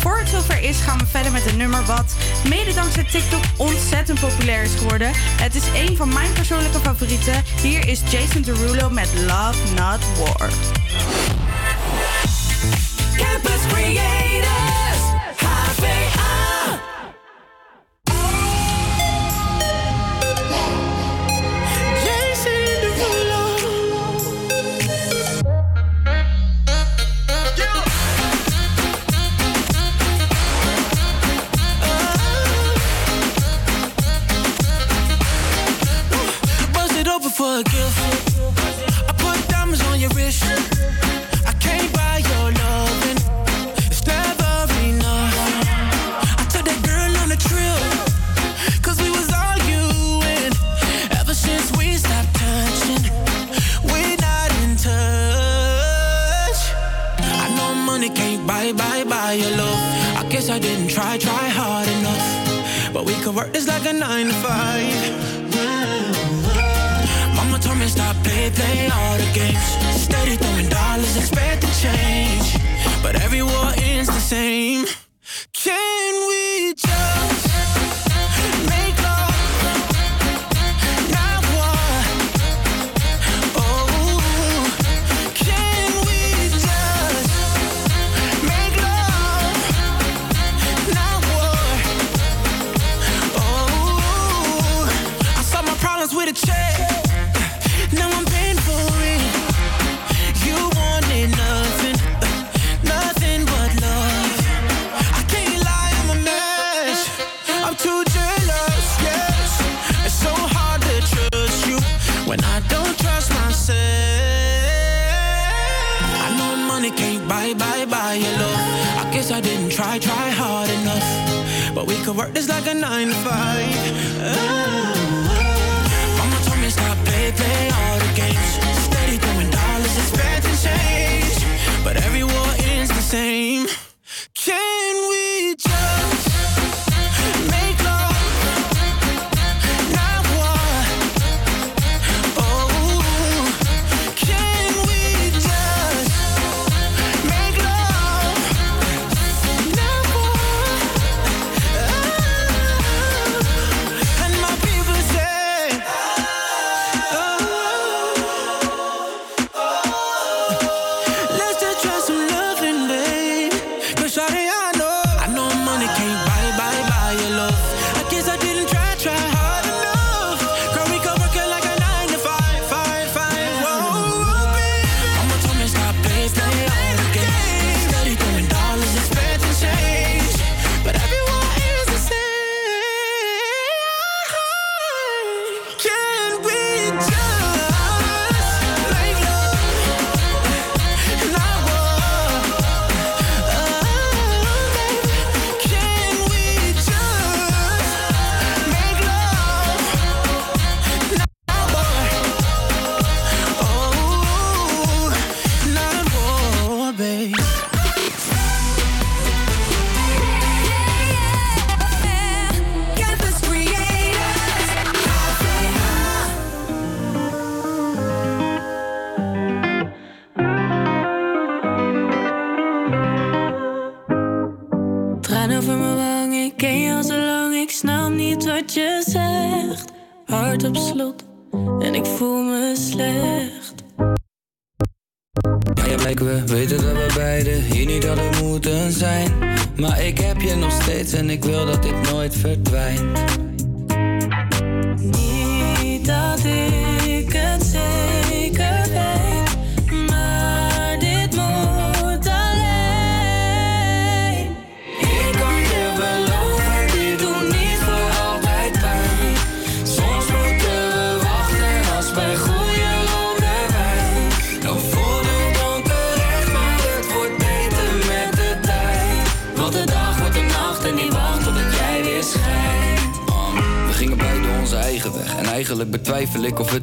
[SPEAKER 5] Voor het zover is gaan we verder met een nummer wat mede dankzij TikTok ontzettend populair is geworden. Het is een van mijn persoonlijke favorieten. Hier is Jason Derulo met Love Not War.
[SPEAKER 1] Campus Creators, HVA.
[SPEAKER 14] Jason Derulo.
[SPEAKER 16] Bust it open for a gift. I put diamonds on your wrist. Work this like a nine to five. Mama told me stop, play, play all the games. Steady throwing dollars, expecting change. But every war ends the same. Can we work this like a nine to five. Oh. Mama told me stop play, play all the games. Steady throwing dollars, it's bad to change. But every war ends the same.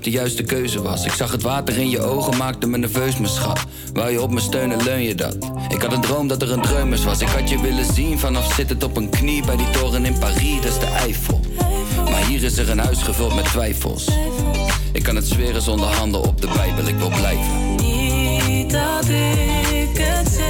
[SPEAKER 19] de juiste keuze was. Ik zag het water in je ogen, maakte me nerveus, mijn schat. Wou je op me steunen, leun je dat? Ik had een droom dat er een dreumers was. Ik had je willen zien vanaf zittend op een knie bij die toren in Parijs, dat is de Eiffel. Maar hier is er een huis gevuld met twijfels. Ik kan het zweren zonder handen op de Bijbel, ik wil blijven.
[SPEAKER 14] Niet dat ik het.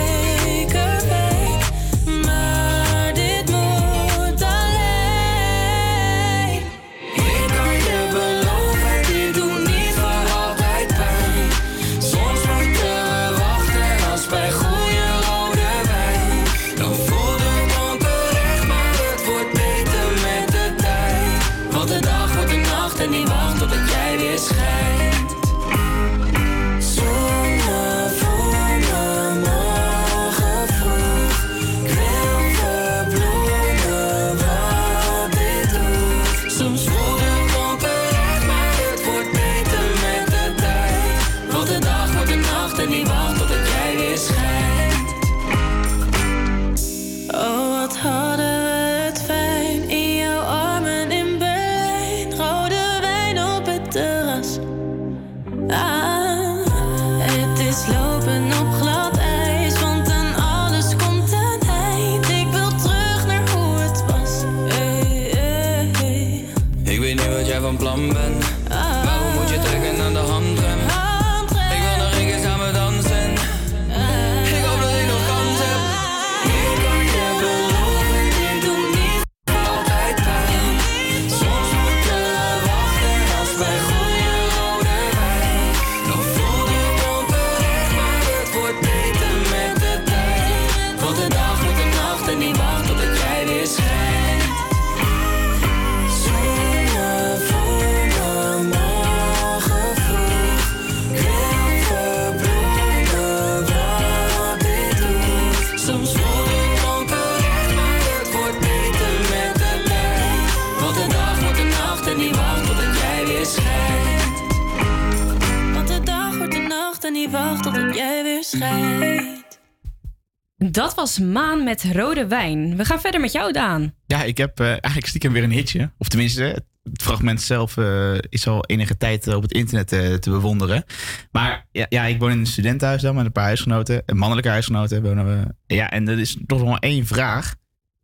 [SPEAKER 19] Dat
[SPEAKER 7] was Maan met rode wijn. We gaan verder met jou, Daan.
[SPEAKER 11] Ja, ik heb eh, eigenlijk stiekem weer een hitje. Of tenminste, het fragment zelf eh, is al enige tijd eh, op het internet te bewonderen. Maar ja, ja, ik woon in een studentenhuis dan met een paar huisgenoten. Een mannelijke huisgenoten wonen we. Ja, en er is toch nog wel één vraag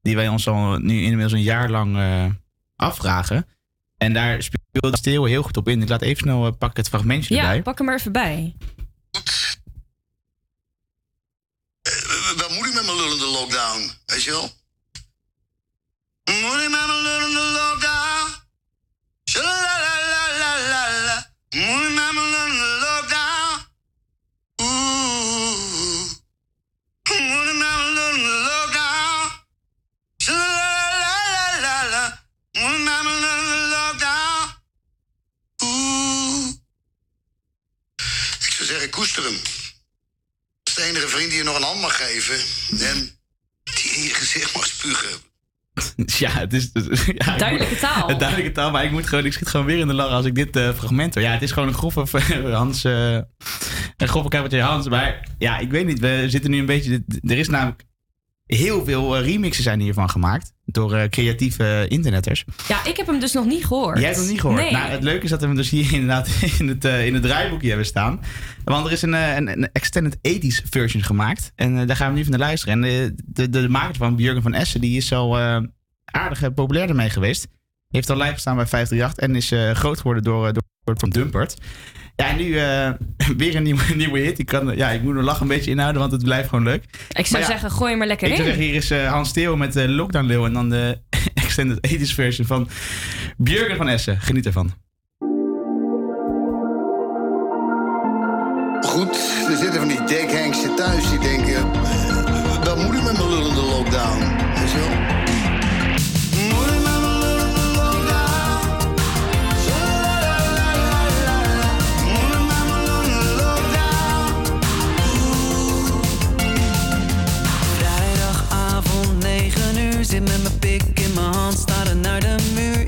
[SPEAKER 11] die wij ons al nu inmiddels een jaar lang afvragen. En daar speelde Steel heel goed op in. Ik laat even snel eh, pak het fragmentje
[SPEAKER 7] Ja,
[SPEAKER 11] erbij.
[SPEAKER 7] pak hem er even bij.
[SPEAKER 24] Wat moet ik met mijn lullende lockdown? Weet je wel? Moet ik met mijn lullende lockdown? Shalalalalala. Moet ik met mijn lullende lockdown? Oeh. Met lockdown? Shalalalalala. Met lockdown? Ik zou zeggen, koester hem. Is de enige vriend die je nog een hand mag geven. En die in je gezicht mag spugen. (laughs)
[SPEAKER 11] Ja, het is... ja,
[SPEAKER 7] Duidelijke taal. (laughs)
[SPEAKER 11] Duidelijke taal, maar ik, moet gewoon, ik schiet gewoon weer in de lach als ik dit eh, fragment hoor. Ja, het is gewoon een grove Hans... eh een grove kabeltje Hans. Maar ja, ik weet niet, we zitten nu een beetje... Er is namelijk heel veel eh, remixen zijn hiervan gemaakt. Door eh, creatieve internetters.
[SPEAKER 7] Ja, ik heb hem dus nog niet gehoord.
[SPEAKER 11] Jij hebt hem niet gehoord.
[SPEAKER 7] Nee.
[SPEAKER 11] Nou, het leuke is dat we hem dus hier (laughs) inderdaad in het, eh, in het draaiboekje hebben staan. Want er is een, een, een extended 80s version gemaakt. En daar gaan we nu van naar luisteren. En de, de, de, maker van Jurgen van Essen, die is al aardig populair ermee geweest. Heeft al live gestaan bij 538 en is groot geworden door, door, door Tom Dumpert. Ja, en nu eh, (laughs) weer een nieuwe, (laughs) nieuwe hit. Ik, kan, ja, ik moet mijn lach een beetje inhouden, want het blijft gewoon leuk.
[SPEAKER 7] Ik zou
[SPEAKER 11] Maar ja,
[SPEAKER 7] zeggen, gooi hem er lekker
[SPEAKER 11] ik
[SPEAKER 7] in.
[SPEAKER 11] hier is eh, Hans Theo met eh, Lockdown Lil en dan de (laughs) extended 80s version van Björgen van Essen. Geniet ervan.
[SPEAKER 24] Goed, er zitten van die dekhengsten thuis die denken... wat moet ik met mijn lullende lockdown?
[SPEAKER 14] Zit met mijn pik in mijn hand, staren naar de muur.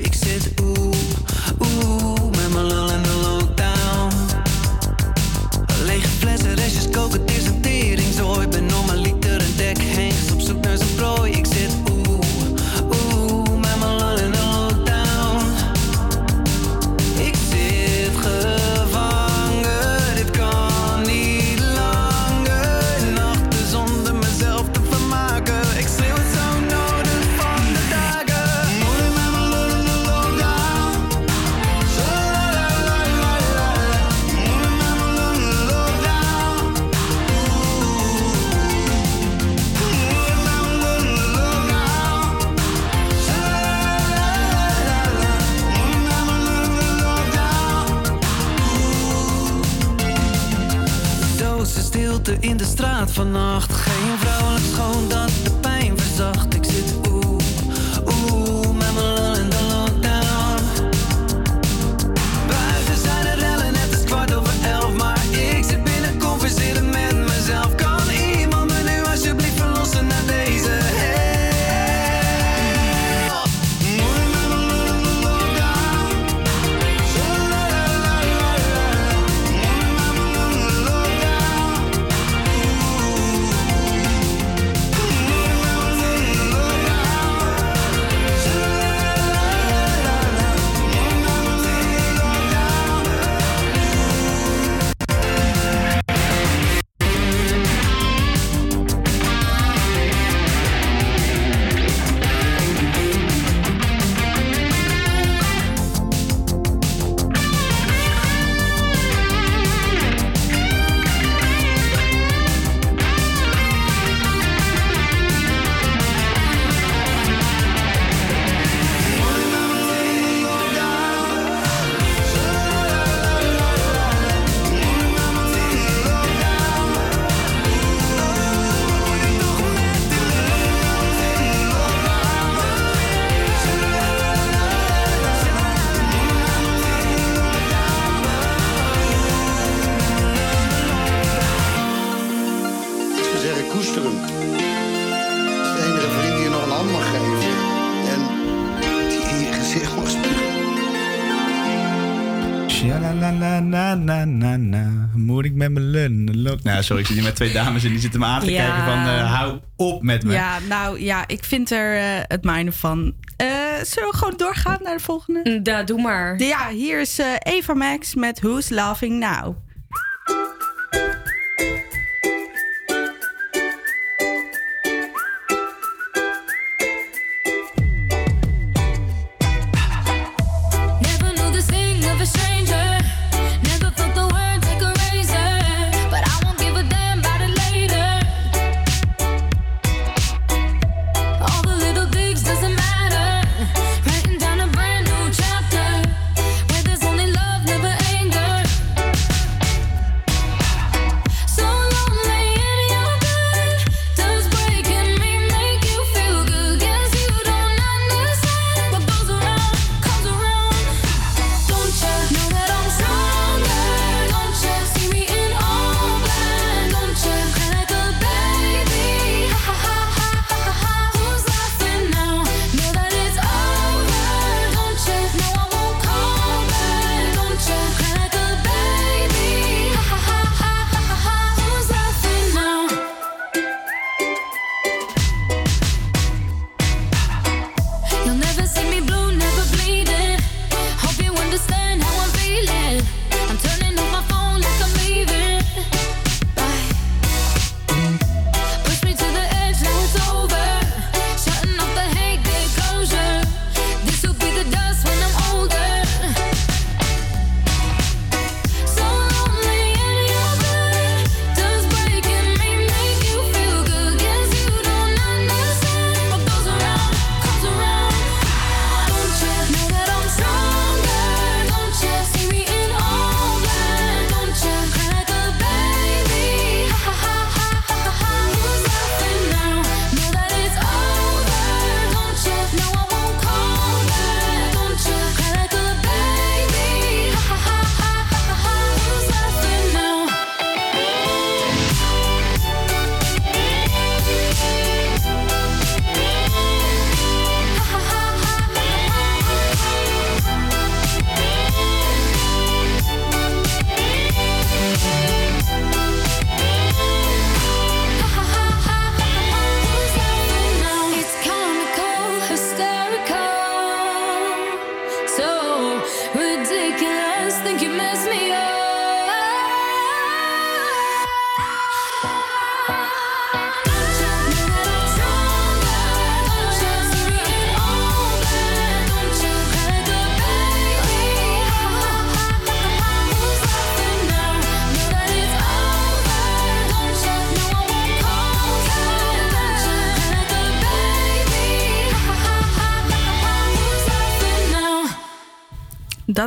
[SPEAKER 14] Straat vannacht. Geen vrouwelijk schoon dat
[SPEAKER 11] sorry, ik zit hier met twee dames en die zitten me aan te
[SPEAKER 9] Ja.
[SPEAKER 11] kijken van... eh, hou op met me.
[SPEAKER 9] Ja, nou ja, ik vind er eh, het mijne van. Eh, zullen we gewoon doorgaan naar de volgende?
[SPEAKER 7] Ja, doe maar.
[SPEAKER 9] Ja, hier is Eva Max met Who's Laughing Now.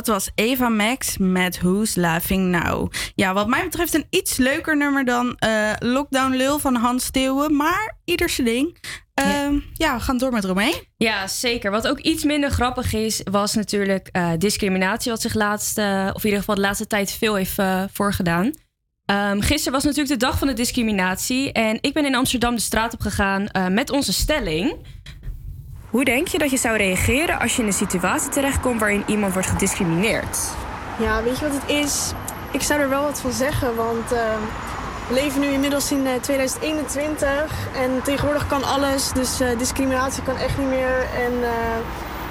[SPEAKER 9] Dat was Eva Max met Who's Laughing Now. Ja, wat mij betreft een iets leuker nummer dan eh, Lockdown Lul van Hans Steeuwen. Maar ieder zijn ding. Ehm, ja, we gaan door met Romee.
[SPEAKER 7] Ja, zeker. Wat ook iets minder grappig is, was natuurlijk eh, discriminatie, wat zich laatst, eh, of in ieder geval de laatste tijd veel heeft voorgedaan. Ehm gisteren was natuurlijk de dag van de discriminatie. En ik ben in Amsterdam de straat op gegaan met onze stelling. Hoe denk je dat je zou reageren als je in een situatie terechtkomt waarin iemand wordt gediscrimineerd?
[SPEAKER 25] Ja, weet je wat het is? Ik zou er wel wat van zeggen, want eh, we leven nu inmiddels in eh, 2021 en tegenwoordig kan alles, dus eh, discriminatie kan echt niet meer. En eh,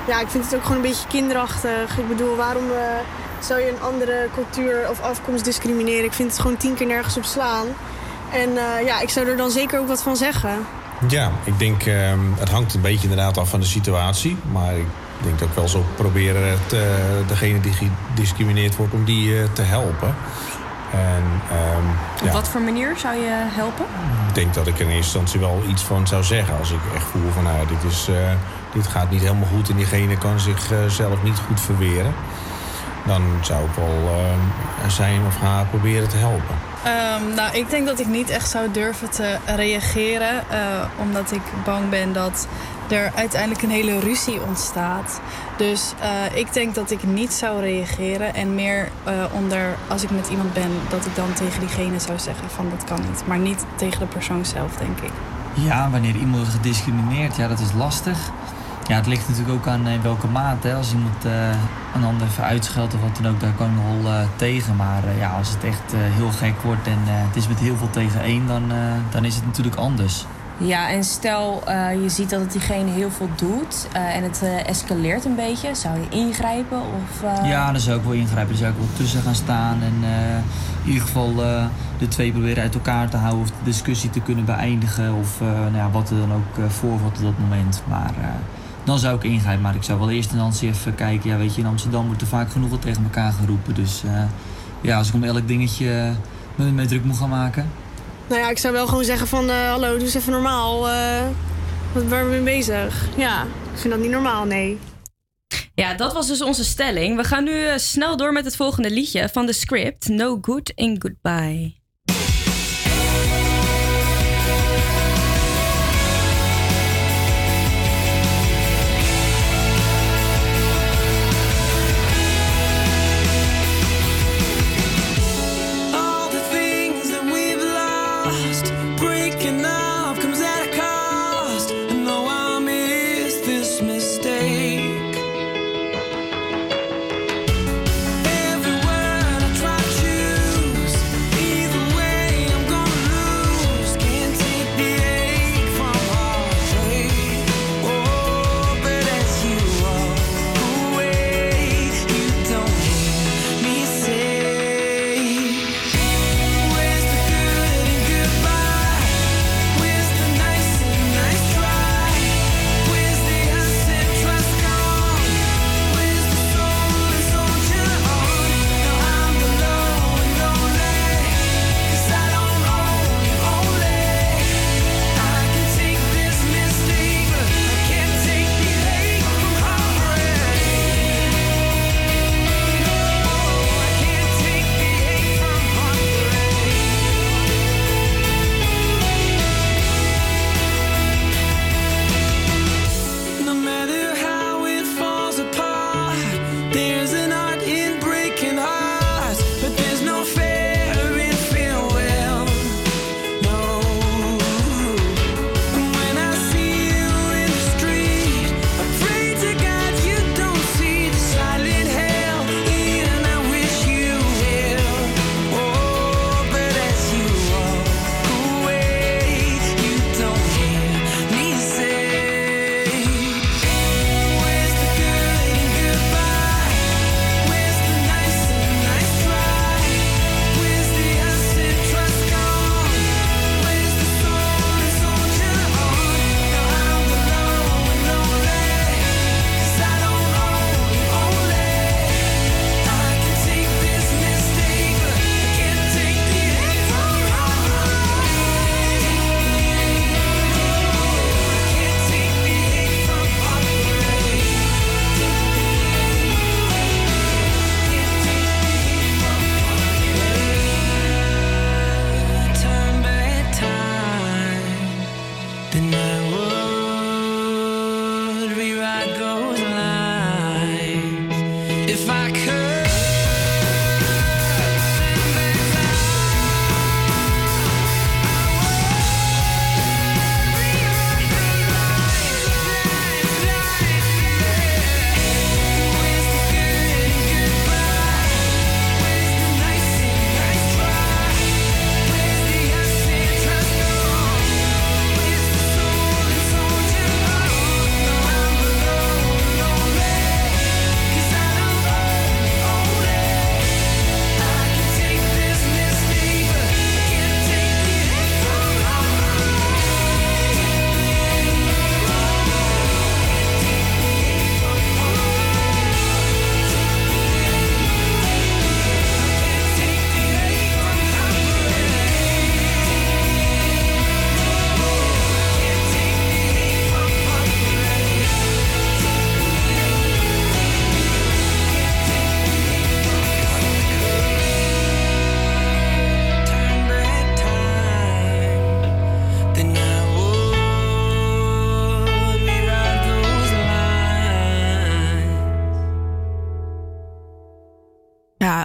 [SPEAKER 25] ja, ik vind het ook gewoon een beetje kinderachtig. Ik bedoel, waarom eh, zou je een andere cultuur of afkomst discrimineren? Ik vind het gewoon tien keer nergens op slaan. En eh, ja, ik zou er dan zeker ook wat van zeggen.
[SPEAKER 26] Ja, ik denk ehm, het hangt een beetje inderdaad af van de situatie. Maar ik denk dat ik wel zo proberen het, eh, degene die gediscrimineerd wordt om die eh, te helpen. En ehm,
[SPEAKER 7] Op
[SPEAKER 26] ja,
[SPEAKER 7] wat voor manier zou je helpen?
[SPEAKER 26] ik denk dat ik in eerste instantie wel iets van zou zeggen. Als ik echt voel van nou, dit, is, eh, dit gaat niet helemaal goed en diegene kan zichzelf zelf niet goed verweren. Dan zou ik wel eh, zijn of haar proberen te helpen.
[SPEAKER 27] Ehm, nou, ik denk dat ik niet echt zou durven te reageren. eh, omdat ik bang ben dat er uiteindelijk een hele ruzie ontstaat. Dus eh, ik denk dat ik niet zou reageren. En meer eh, onder, als ik met iemand ben, dat ik dan tegen diegene zou zeggen van dat kan niet. Maar niet tegen de persoon zelf, denk ik.
[SPEAKER 28] Ja, wanneer iemand wordt gediscrimineerd, ja, dat is lastig. Ja, het ligt natuurlijk ook aan in welke mate. Hè. Als iemand eh, een ander even uitscheldt of wat dan ook, daar kan ik nog wel eh, tegen. Maar eh, ja, als het echt eh, heel gek wordt en eh, het is met heel veel tegen één, dan, eh, dan is het natuurlijk anders.
[SPEAKER 7] Ja, en stel eh, je ziet dat het diegene heel veel doet eh, en het eh, escaleert een beetje. Zou je ingrijpen? Of, eh,
[SPEAKER 28] Ja, dan zou ik wel ingrijpen. Dan zou ik wel tussen gaan staan en eh, in ieder geval eh, de twee proberen uit elkaar te houden of de discussie te kunnen beëindigen of eh, nou ja, wat er dan ook eh, voorvalt op dat moment. Maar eh, dan zou ik ingrijpen. Maar ik zou wel eerst in instantie even kijken. Ja, weet je, in Amsterdam wordt er vaak genoeg wat tegen elkaar geroepen. Dus eh, ja, als ik om elk dingetje eh, me mee druk moet gaan maken.
[SPEAKER 25] Nou ja, ik zou wel gewoon zeggen van... eh, hallo, doe eens even normaal. eh wat waar ben je mee bezig? Ja, ik vind dat niet normaal, nee.
[SPEAKER 14] Ja, dat was dus onze stelling. We gaan nu snel door met het volgende liedje van de script: No Good in Goodbye.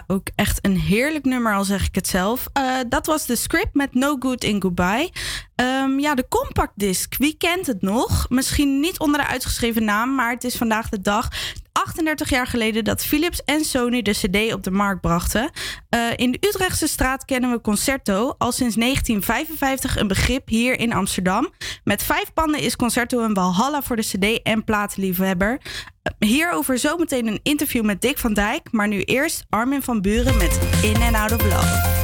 [SPEAKER 5] Ook echt een heerlijk nummer, al zeg ik het zelf. Eh, dat was de script met No Good in Goodbye. Ehm, ja, de compact disc. Wie kent het nog? Misschien niet onder de uitgeschreven naam, maar het is vandaag de dag. 38 jaar geleden dat Philips en Sony de CD op de markt brachten. Eh, in de Utrechtse straat kennen we Concerto, al sinds 1955 een begrip hier in Amsterdam. Met vijf panden is Concerto een walhalla voor de CD- en platenliefhebber. Eh, Hierover zometeen een interview met Dick van Dijk, maar nu eerst Armin van Buren met In and Out of Love.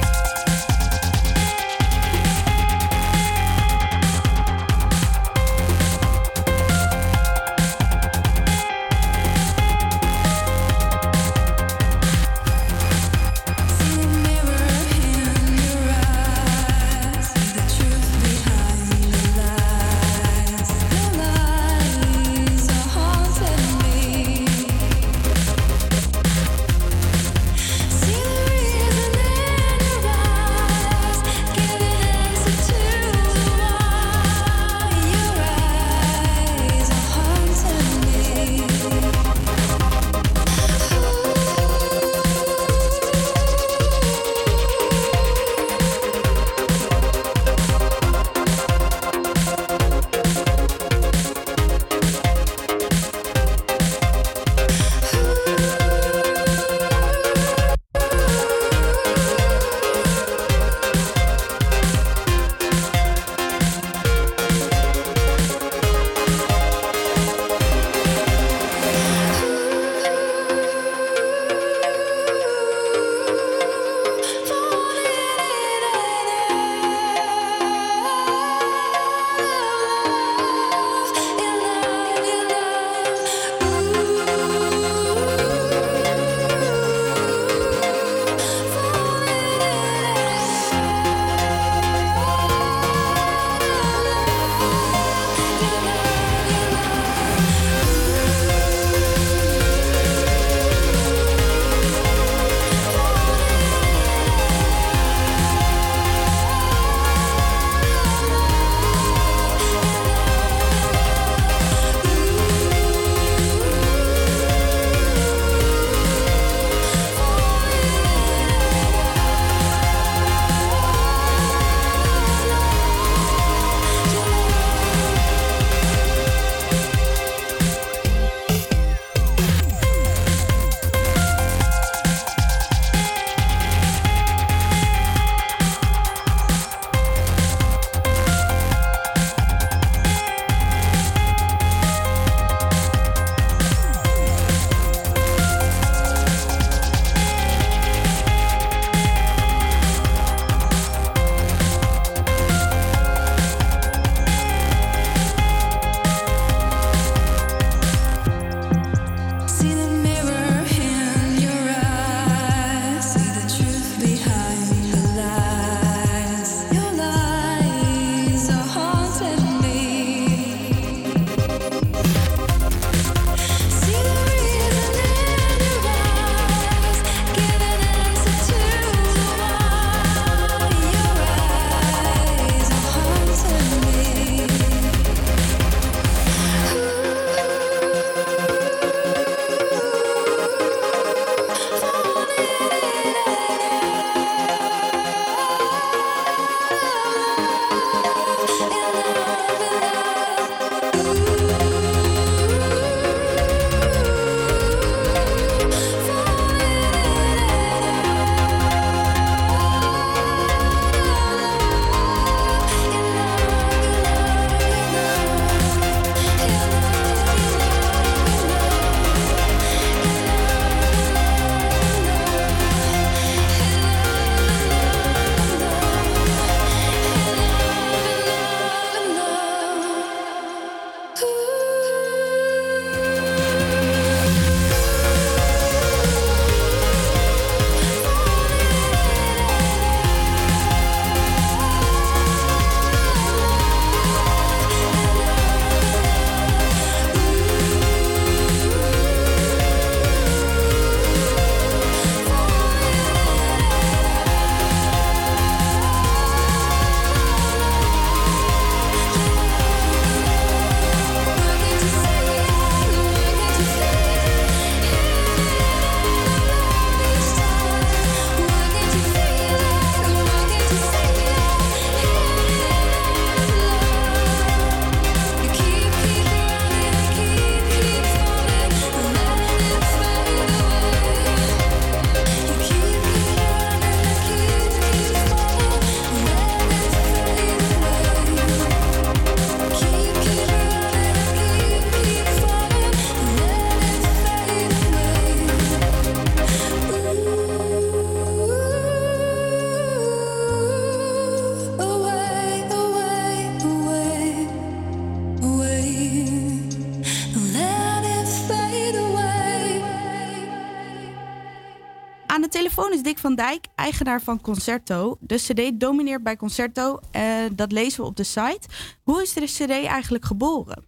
[SPEAKER 5] Dick van Dijk, eigenaar van Concerto. De CD domineert bij Concerto. eh, dat lezen we op de site. Hoe is de CD eigenlijk geboren?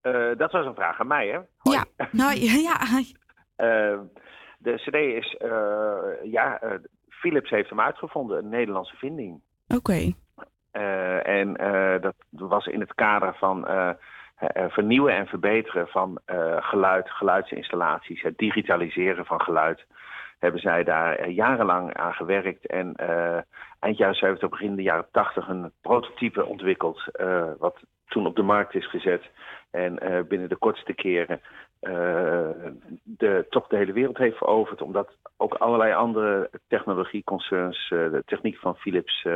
[SPEAKER 29] Eh, dat was een vraag aan mij, hè?
[SPEAKER 5] Ja, (laughs) nou ja.
[SPEAKER 29] Eh, de CD is, ja, Philips heeft hem uitgevonden, een Nederlandse vinding.
[SPEAKER 5] Oké.
[SPEAKER 29] En dat was in het kader van vernieuwen en verbeteren van eh, geluid, geluidsinstallaties, het digitaliseren van geluid. Hebben zij daar eh, jarenlang aan gewerkt en eh, eind jaren 70, begin de jaren 80 een prototype ontwikkeld, eh, wat toen op de markt is gezet. En eh, binnen de kortste keren eh, de, toch de hele wereld heeft veroverd, omdat ook allerlei andere technologieconcerns eh, de techniek van Philips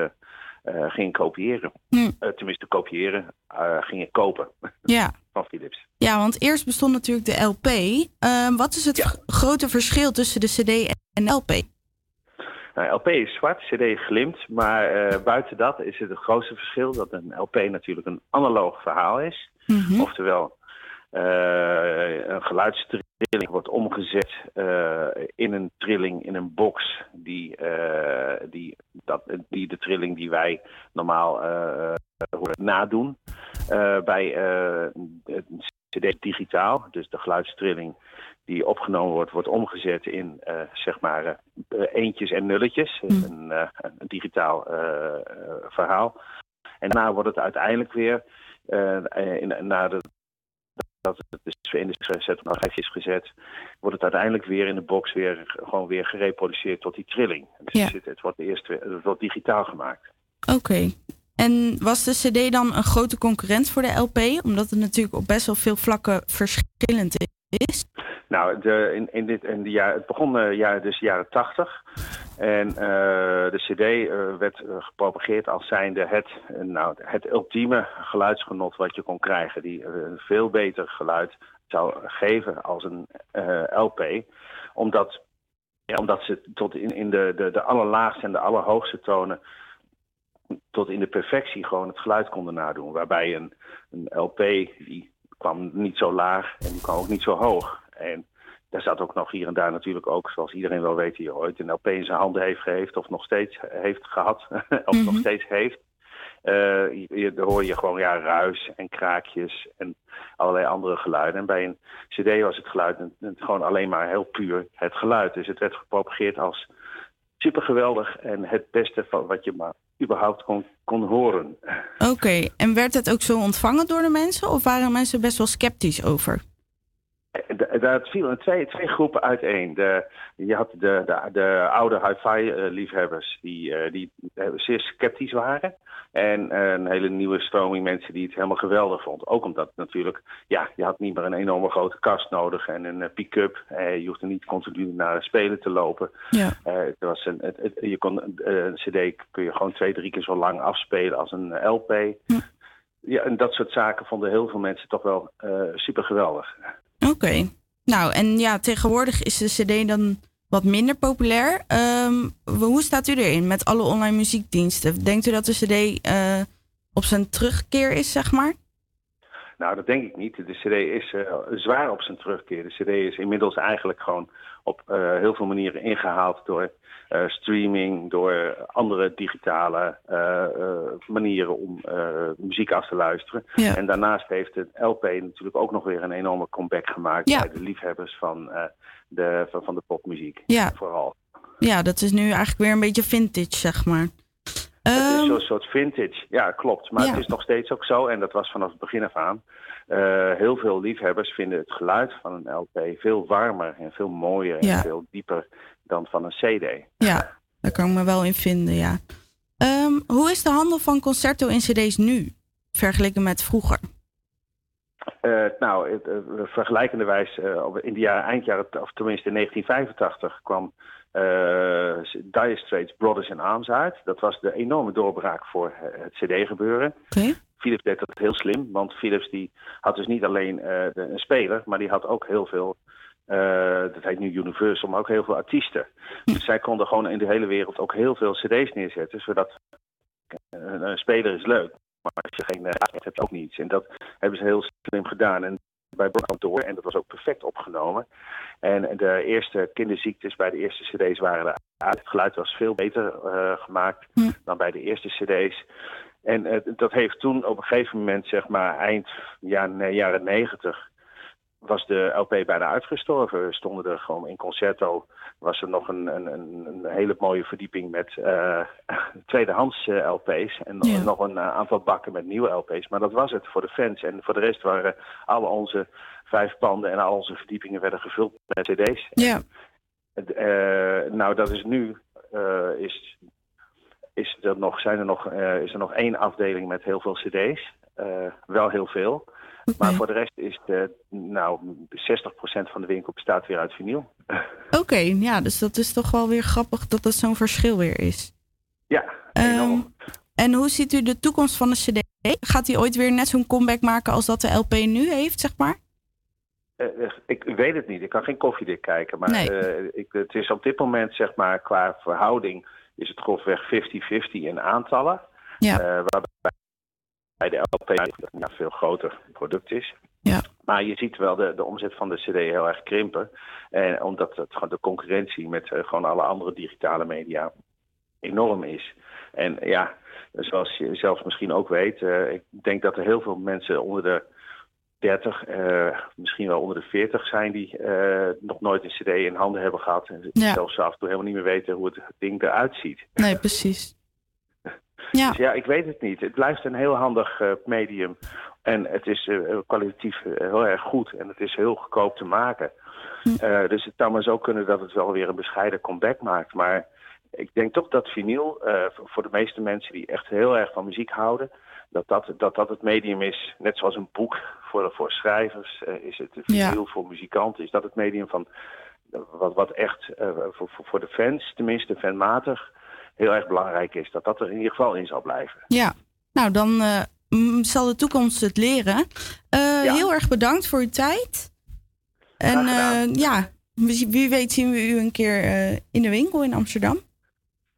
[SPEAKER 29] eh, eh, gingen kopiëren. Eh, tenminste, kopiëren, eh, gingen kopen (laughs)
[SPEAKER 5] Ja.
[SPEAKER 29] van Philips.
[SPEAKER 5] ja, want eerst bestond natuurlijk de LP. Wat is het grote verschil tussen de CD en LP?
[SPEAKER 29] Nou, LP is zwart, CD glimt, maar buiten dat is het het grootste verschil dat een LP natuurlijk een analoog verhaal is. Oftewel, eh, een geluidstrilling wordt omgezet eh, in een trilling, in een box, die, eh, die, dat, die de trilling die wij normaal eh, horen nadoen. Eh, bij eh, een CD digitaal, dus de geluidstrilling die opgenomen wordt, wordt omgezet in eh, zeg maar eh, eentjes en nulletjes. Dus een, eh, een digitaal eh, eh, verhaal. En daarna wordt het uiteindelijk weer eh, in, na de, dat het dus in de gezet op schijfje is gezet, wordt het uiteindelijk weer in de box weer gewoon weer gereproduceerd tot die trilling. Dus het, zit- het wordt eerst weer, het wordt digitaal gemaakt.
[SPEAKER 5] Oké. En was de CD dan een grote concurrent voor de LP? Omdat het natuurlijk op best wel veel vlakken verschillend is.
[SPEAKER 29] Nou, de, in, in dit, in de jaar, het begon uh, jaar, dus jaren tachtig. En uh, de CD uh, werd gepropageerd als zijnde het, nou, het ultieme geluidsgenot wat je kon krijgen. Die een veel beter geluid zou geven als een LP. Omdat, ja, omdat ze tot in, in de, de, de allerlaagste en de allerhoogste tonen tot in de perfectie gewoon het geluid konden nadoen. Waarbij een, een LP, die kwam niet zo laag en die kwam ook niet zo hoog. En daar zat ook nog hier en daar natuurlijk ook, zoals iedereen wel weet, die ooit een LP in zijn handen heeft geheefd of nog steeds heeft gehad, (laughs) of mm -hmm. nog steeds heeft. Uh, je, daar hoor je gewoon ja, ruis en kraakjes en allerlei andere geluiden. En bij een CD was het geluid gewoon alleen maar heel puur het geluid. Dus het werd gepropageerd als super geweldig en het beste van wat je maar überhaupt kon, kon horen. (laughs)
[SPEAKER 5] Oké, okay. en werd het ook zo ontvangen door de mensen of waren mensen best wel sceptisch over?
[SPEAKER 29] Dat viel in twee, twee groepen uiteen. De, je had de, de, de oude hi-fi-liefhebbers die, uh, die zeer sceptisch waren. En uh, een hele nieuwe stroming mensen die het helemaal geweldig vonden. Ook omdat natuurlijk, ja, je had niet meer een enorme grote kast nodig en een uh, pick-up. Je hoefde niet continu naar spelen te lopen.
[SPEAKER 5] Ja.
[SPEAKER 29] het was een, het, het, je kon, een cd kun je gewoon twee, drie keer zo lang afspelen als een LP.
[SPEAKER 5] Hm.
[SPEAKER 29] Ja, en dat soort zaken vonden heel veel mensen toch wel super geweldig.
[SPEAKER 5] Oké. Nou, en ja, tegenwoordig is de CD dan wat minder populair. Um, hoe staat u erin met alle online muziekdiensten? Denkt u dat de CD uh, op zijn terugkeer is, zeg maar?
[SPEAKER 29] Nou, dat denk ik niet. De CD is uh, zwaar op zijn terugkeer. De CD is inmiddels eigenlijk gewoon op uh, heel veel manieren ingehaald door uh, streaming, door andere digitale manieren om muziek af te luisteren.
[SPEAKER 5] Ja.
[SPEAKER 29] En daarnaast heeft het LP natuurlijk ook nog weer een enorme comeback gemaakt
[SPEAKER 5] ja.
[SPEAKER 29] bij de liefhebbers van, de, van, van de popmuziek.
[SPEAKER 5] Ja.
[SPEAKER 29] Vooral.
[SPEAKER 5] Ja, dat is nu eigenlijk weer een beetje vintage, zeg maar.
[SPEAKER 29] Het is zo'n soort vintage, ja, klopt. Maar ja. het is nog steeds ook zo, en dat was vanaf het begin af aan. Uh, heel veel liefhebbers vinden het geluid van een LP veel warmer en veel mooier
[SPEAKER 5] ja.
[SPEAKER 29] en veel dieper dan van een CD.
[SPEAKER 5] Ja, daar kan ik me wel in vinden, ja. Um, hoe is de handel van concerto in CD's nu, vergeleken met vroeger?
[SPEAKER 29] Uh, nou, uh, vergelijkenderwijs, in de jaren, eind jaren, of tenminste in 1985 kwam uh, Dire Straits Brothers in Arms uit. Dat was de enorme doorbraak voor het CD-gebeuren.
[SPEAKER 5] Okay.
[SPEAKER 29] Philips deed dat heel slim, want Philips die had dus niet alleen uh, de, een speler, maar die had ook heel veel, uh, dat heet nu Universal, maar ook heel veel artiesten.
[SPEAKER 5] Hm.
[SPEAKER 29] Dus zij konden gewoon in de hele wereld ook heel veel CD's neerzetten, zodat een, een speler is leuk. Maar als je geen hebt, heb je ook niets. En dat hebben ze heel slim gedaan. En bij Brock door, en dat was ook perfect opgenomen. En de eerste kinderziektes bij de eerste cd's waren eruit. Het geluid was veel beter eh, gemaakt dan bij de eerste cd's. En eh, dat heeft toen op een gegeven moment, zeg maar eind ja, nee, jaren negentig, was de LP bijna uitgestorven. We stonden er gewoon in concerto. Was er nog een, een, een, hele mooie verdieping met eh, (laughs) tweedehands eh, LP's. En nog-
[SPEAKER 5] Ja.
[SPEAKER 29] nog een aantal bakken met nieuwe LP's. Maar dat was het voor de fans. En voor de rest waren alle onze vijf panden en al onze verdiepingen werden gevuld met CD's.
[SPEAKER 5] Ja.
[SPEAKER 29] Nou, dat is nu. is, is er nog, zijn er nog, eh, is er nog één afdeling met heel veel CD's. Eh, wel heel veel. Maar voor de rest is de, nou, 60% van de winkel bestaat weer uit vinyl.
[SPEAKER 5] Oké, ja, dus dat is toch wel weer grappig dat dat zo'n verschil weer is.
[SPEAKER 29] Ja,
[SPEAKER 5] Ehm, en hoe ziet u de toekomst van de CD? Gaat hij ooit weer net zo'n comeback maken als dat de LP nu heeft, zeg maar?
[SPEAKER 29] Eh, ik weet het niet. Ik kan geen koffiedik kijken. Maar
[SPEAKER 5] Nee.
[SPEAKER 29] ik, het is op dit moment, zeg maar, qua verhouding... is het grofweg 50-50 in aantallen.
[SPEAKER 5] Ja.
[SPEAKER 29] Eh, waarbij bij de LP een veel groter product is.
[SPEAKER 5] Ja.
[SPEAKER 29] Maar je ziet wel de, de omzet van de CD heel erg krimpen. En omdat het, gewoon de concurrentie met eh, gewoon alle andere digitale media enorm is. En ja, zoals je zelf misschien ook weet, eh, ik denk dat er heel veel mensen onder de 30, eh, misschien wel onder de 40 zijn die eh, nog nooit een CD in handen hebben gehad. En
[SPEAKER 5] Ja.
[SPEAKER 29] zelfs af en toe helemaal niet meer weten hoe het ding eruit ziet.
[SPEAKER 5] Nee, precies. (laughs) Ja.
[SPEAKER 29] Dus ja, ik weet het niet. Het blijft een heel handig eh, medium. En het is kwalitatief heel erg goed. En het is heel goedkoop te maken. Eh, dus het zou maar zo kunnen dat het wel weer een bescheiden comeback maakt. Maar ik denk toch dat vinyl, voor de meeste mensen die echt heel erg van muziek houden, dat dat, dat, dat het medium is, net zoals een boek voor, voor schrijvers, eh, is het vinyl voor muzikanten, is dat het medium van wat, wat echt eh, voor, voor, de fans, tenminste fanmatig, heel erg belangrijk is. Dat dat er in ieder geval in zal blijven.
[SPEAKER 5] Ja, nou dan eh, zal de toekomst het leren. Heel erg bedankt voor uw tijd. En ja, wie, weet zien we u een keer in de winkel in Amsterdam.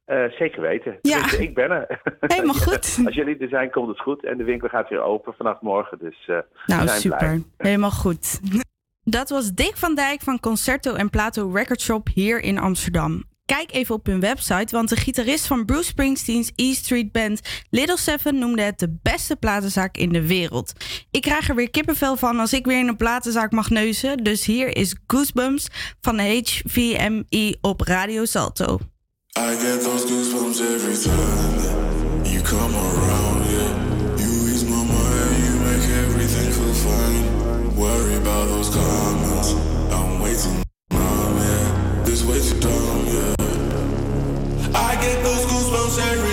[SPEAKER 29] Eh, zeker weten.
[SPEAKER 5] Ja.
[SPEAKER 29] Ik ben er. (laughs)
[SPEAKER 5] Helemaal (laughs) goed.
[SPEAKER 29] Als jullie er zijn, komt het goed. En de winkel gaat weer open vanaf morgen. Dus eh,
[SPEAKER 5] Nou, super.
[SPEAKER 29] blij.
[SPEAKER 5] Helemaal goed. (laughs) Dat was Dick van Dijk van Concerto en Plato Record Shop hier in Amsterdam. Kijk even op hun website, want de gitarist van Bruce Springsteen's E Street Band, Little Seven, noemde het de beste platenzaak in de wereld. Ik krijg er weer kippenvel van als ik weer in een platenzaak mag neuzen. Dus hier is Goosebumps van HVMI op Radio Salto.
[SPEAKER 30] I get those goosebumps every time you come around, yeah. You ease my mind, you make everything feel fine. Worry about those comments, I'm way too numb, yeah. This way too dumb, yeah. I get those goosebumps every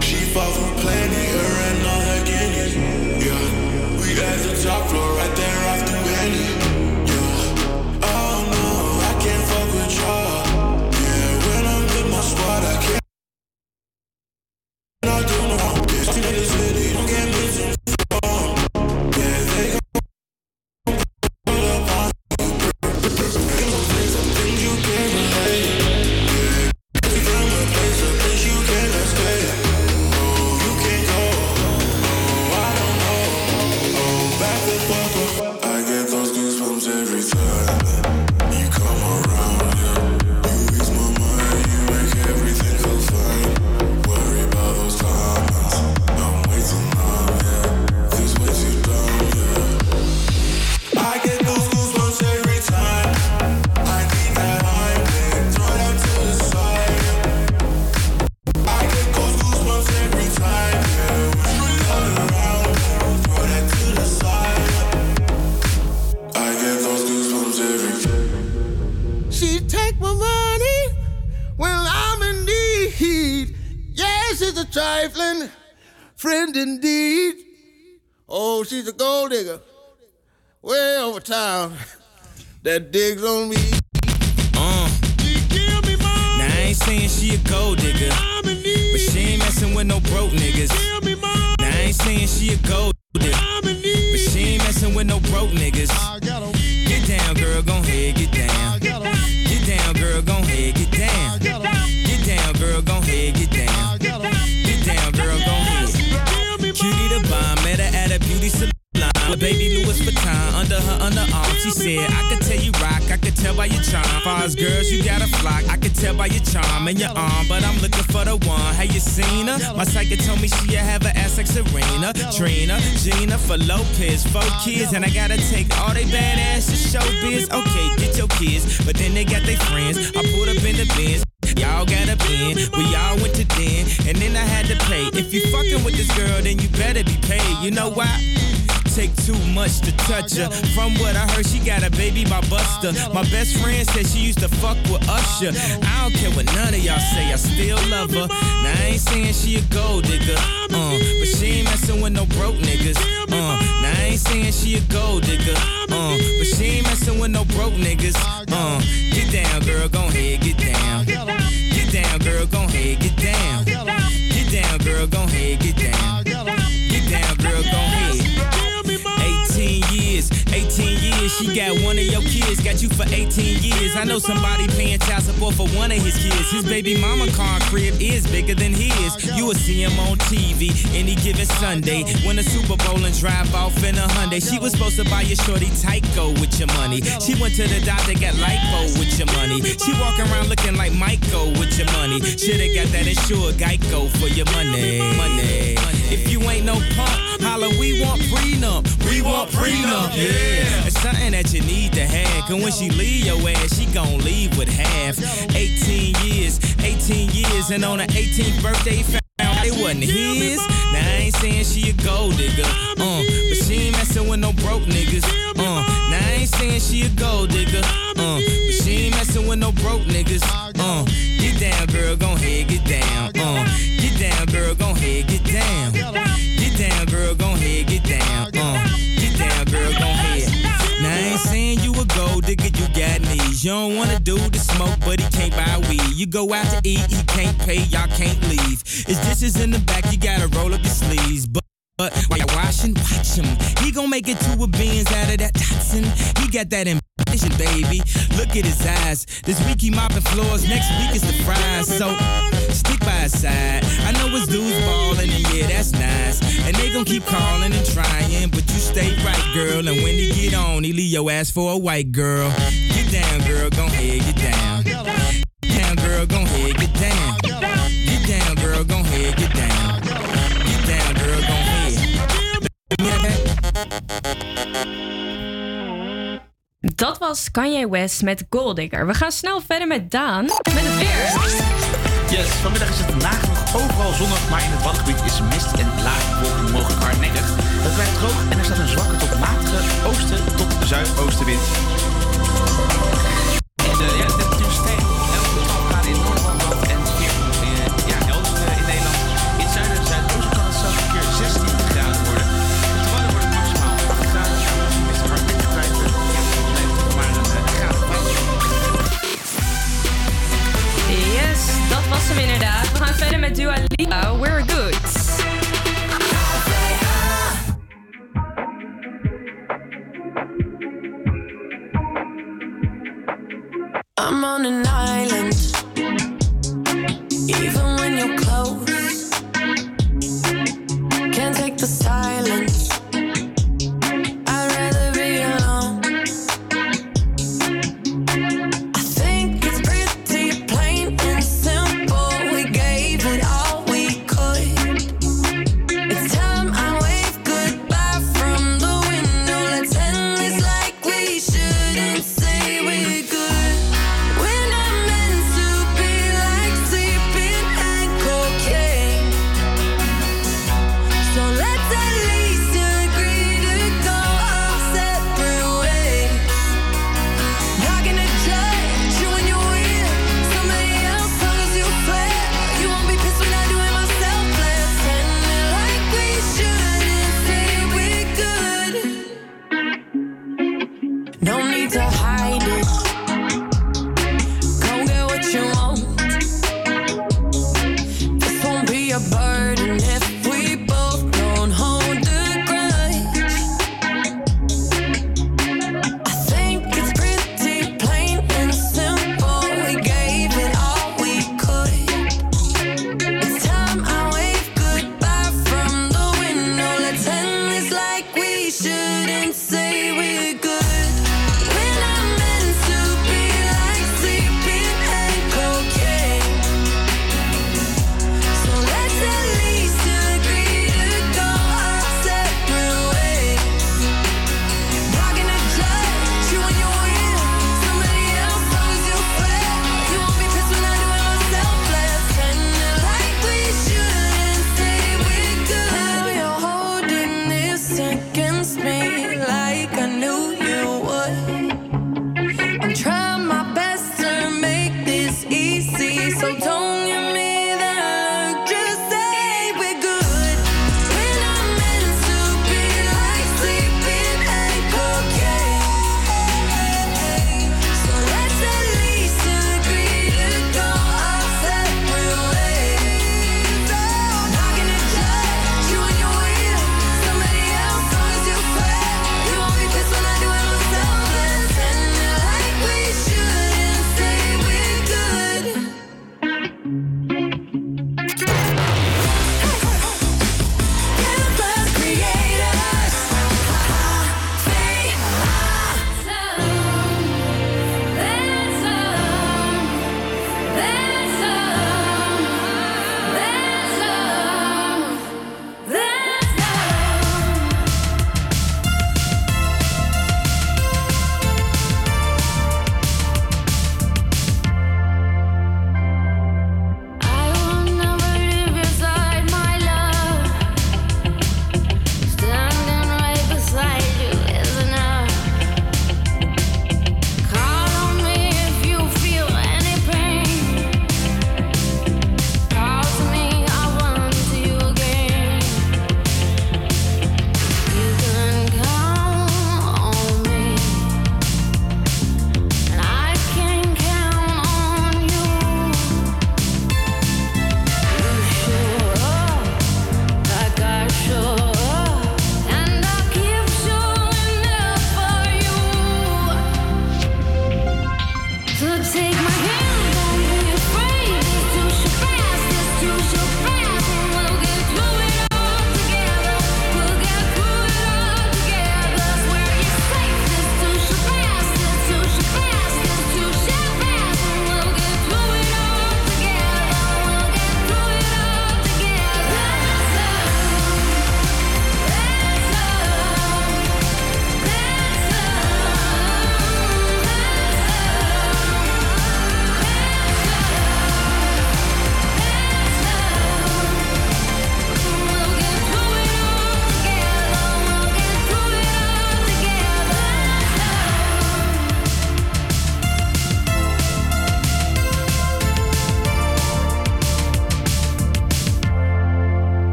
[SPEAKER 30] She
[SPEAKER 31] falls that digs on
[SPEAKER 32] me. And on her 18th birthday, You go out to eat, he can't pay, y'all can't leave. His dishes in the back, you gotta roll up your sleeves. But but while you're washing, watch him, he gon' make it to a beans out of that toxin. He got that ambition, baby. Look at his eyes. This week he mopping floors, next week is the fries. So stick by his side. I know his dudes ballin', and yeah, that's nice. And they gon' keep calling and trying, but you stay right, girl. And when he get on, he leave your ass for a white girl. Get down, girl, gon' head, get down. girl, get down. Girl, get down. Girl.
[SPEAKER 7] Dat was Kanye West met Goldigger. We gaan snel verder met Daan met het weer.
[SPEAKER 11] Yes, vanmiddag is het nagenoeg overal zonnig, maar in het badgebied is mist en lage wolken mogelijk hardnekkig. Het blijft droog en er staat een zwakke tot matige oosten tot zuidoostenwind.
[SPEAKER 7] Fedema Dua Lipa, We're Good.
[SPEAKER 14] I'm on an island, even when you're close. Can't take the silence.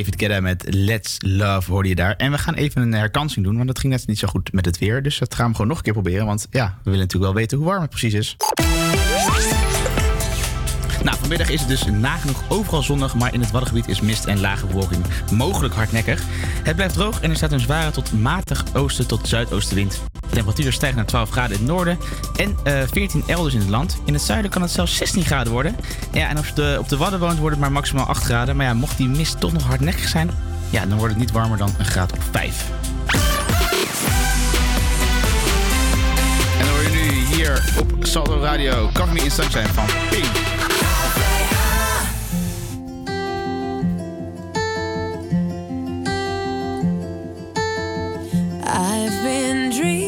[SPEAKER 11] David Guetta met Let's Love hoorde je daar. En we gaan even een herkansing doen, want dat ging net niet zo goed met het weer. Dus dat gaan we gewoon nog een keer proberen, want ja, we willen natuurlijk wel weten hoe warm het precies is. Nou, vanmiddag is het dus nagenoeg overal zonnig, maar in het Waddengebied is mist en lage bewolking mogelijk hardnekkig. Het blijft droog en er staat een zware tot matig oosten tot zuidoostenwind. De temperatuur stijgt naar 12 graden in het noorden en eh 14 elders in het land. In het zuiden kan het zelfs 16 graden worden. Ja, en als je op de, op de Wadden woont, wordt het maar maximaal 8 graden. Maar ja, mocht die mist toch nog hardnekkig zijn, ja, dan wordt het niet warmer dan een graad of 5. En dan hoor je nu hier op Salto Radio Me in Sunshine van Pink.
[SPEAKER 9] I've been dreaming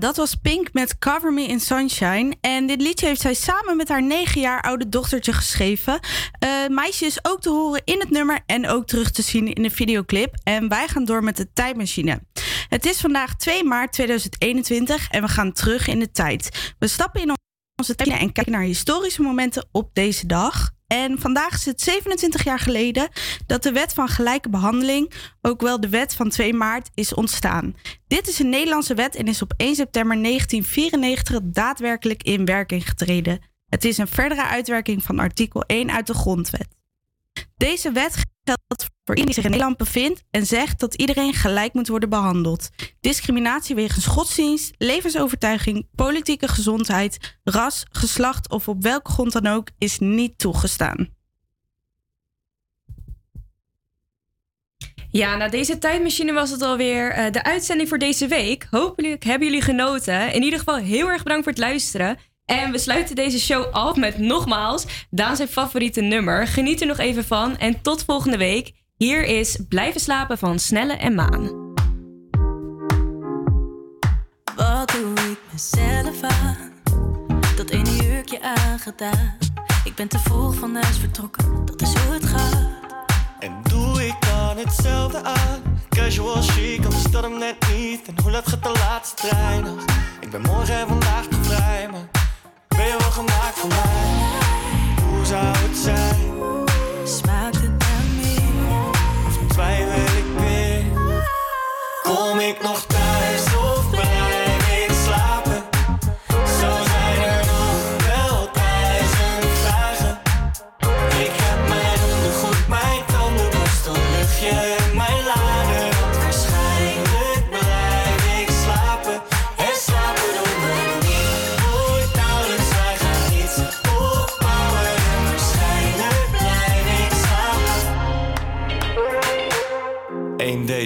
[SPEAKER 5] dat was Pink met Cover Me in Sunshine. En dit liedje heeft zij samen met haar negen jaar oude dochtertje geschreven. Eh meisje is ook te horen in het nummer en ook terug te zien in de videoclip. En wij gaan door met de tijdmachine. Het is vandaag 2 maart 2021 en we gaan terug in de tijd. We stappen in onze tijd en kijken naar historische momenten op deze dag. En vandaag is het 27 jaar geleden dat de wet van gelijke behandeling, ook wel de wet van 2 maart, is ontstaan. Dit is een Nederlandse wet en is op 1 september 1994 daadwerkelijk in werking getreden. Het is een verdere uitwerking van artikel 1 uit de Grondwet. Deze wet geldt iedereen die zich in Nederland bevindt en zegt dat iedereen gelijk moet worden behandeld. Discriminatie wegens godsdienst, levensovertuiging, politieke gezondheid, ras, geslacht of op welke grond dan ook is niet toegestaan.
[SPEAKER 7] Ja, na deze tijdmachine was het alweer eh, de uitzending voor deze week. Hopelijk hebben jullie genoten. In ieder geval heel erg bedankt voor het luisteren. En we sluiten deze show af met nogmaals Daan zijn favoriete nummer. Geniet er nog even van en tot volgende week. Hier is Blijven slapen van Snelle en Maan.
[SPEAKER 9] Wat doe ik mezelf aan? Dat ene jurkje aangedaan. Ik ben te vroeg van huis vertrokken, dat is hoe het gaat.
[SPEAKER 20] En doe ik dan hetzelfde aan? Casual chic, anders dat hem net niet. En hoe laat gaat de laatste trein nog? Ik ben morgen en vandaag te vrij, maar ben je wel gemaakt voor mij? Hoe zou het zijn?
[SPEAKER 9] Smaakt
[SPEAKER 20] twijfel ik weer? Kom ik nog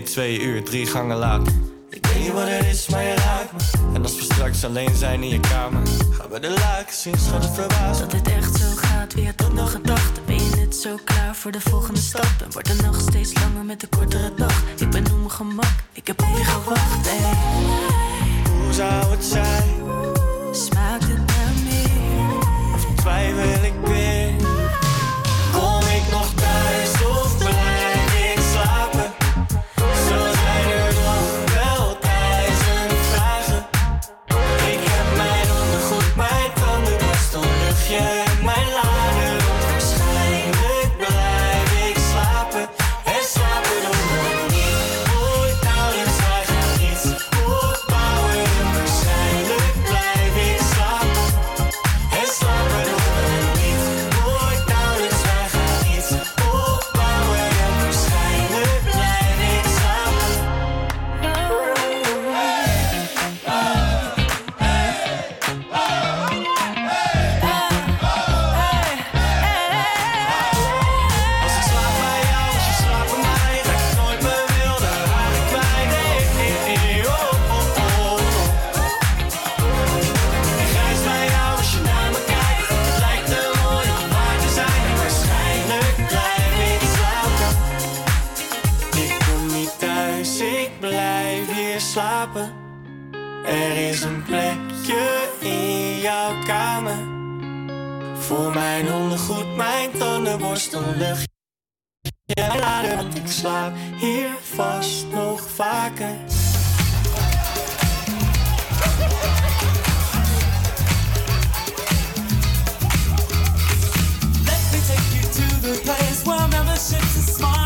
[SPEAKER 19] twee uur, drie gangen later. Ik weet niet wat het is, maar je raakt me. En als we straks alleen zijn in je kamer, gaan we de lakens zien, schat het verbaasd.
[SPEAKER 20] Dat het echt zo gaat, wie had dat nog gedacht? Ben je net zo klaar voor de volgende stap? En wordt de nacht steeds langer met de kortere dag? Ik ben op mijn gemak, ik heb op je gewacht.
[SPEAKER 19] Hoe zou het zijn?
[SPEAKER 20] Smaakt
[SPEAKER 19] plekje in jouw kamer. Voor mijn ondergoed, mijn tandenborstel, luchtje en adem. Want ik slaap hier vast nog vaker. Let me take you to the place where membership's a smile.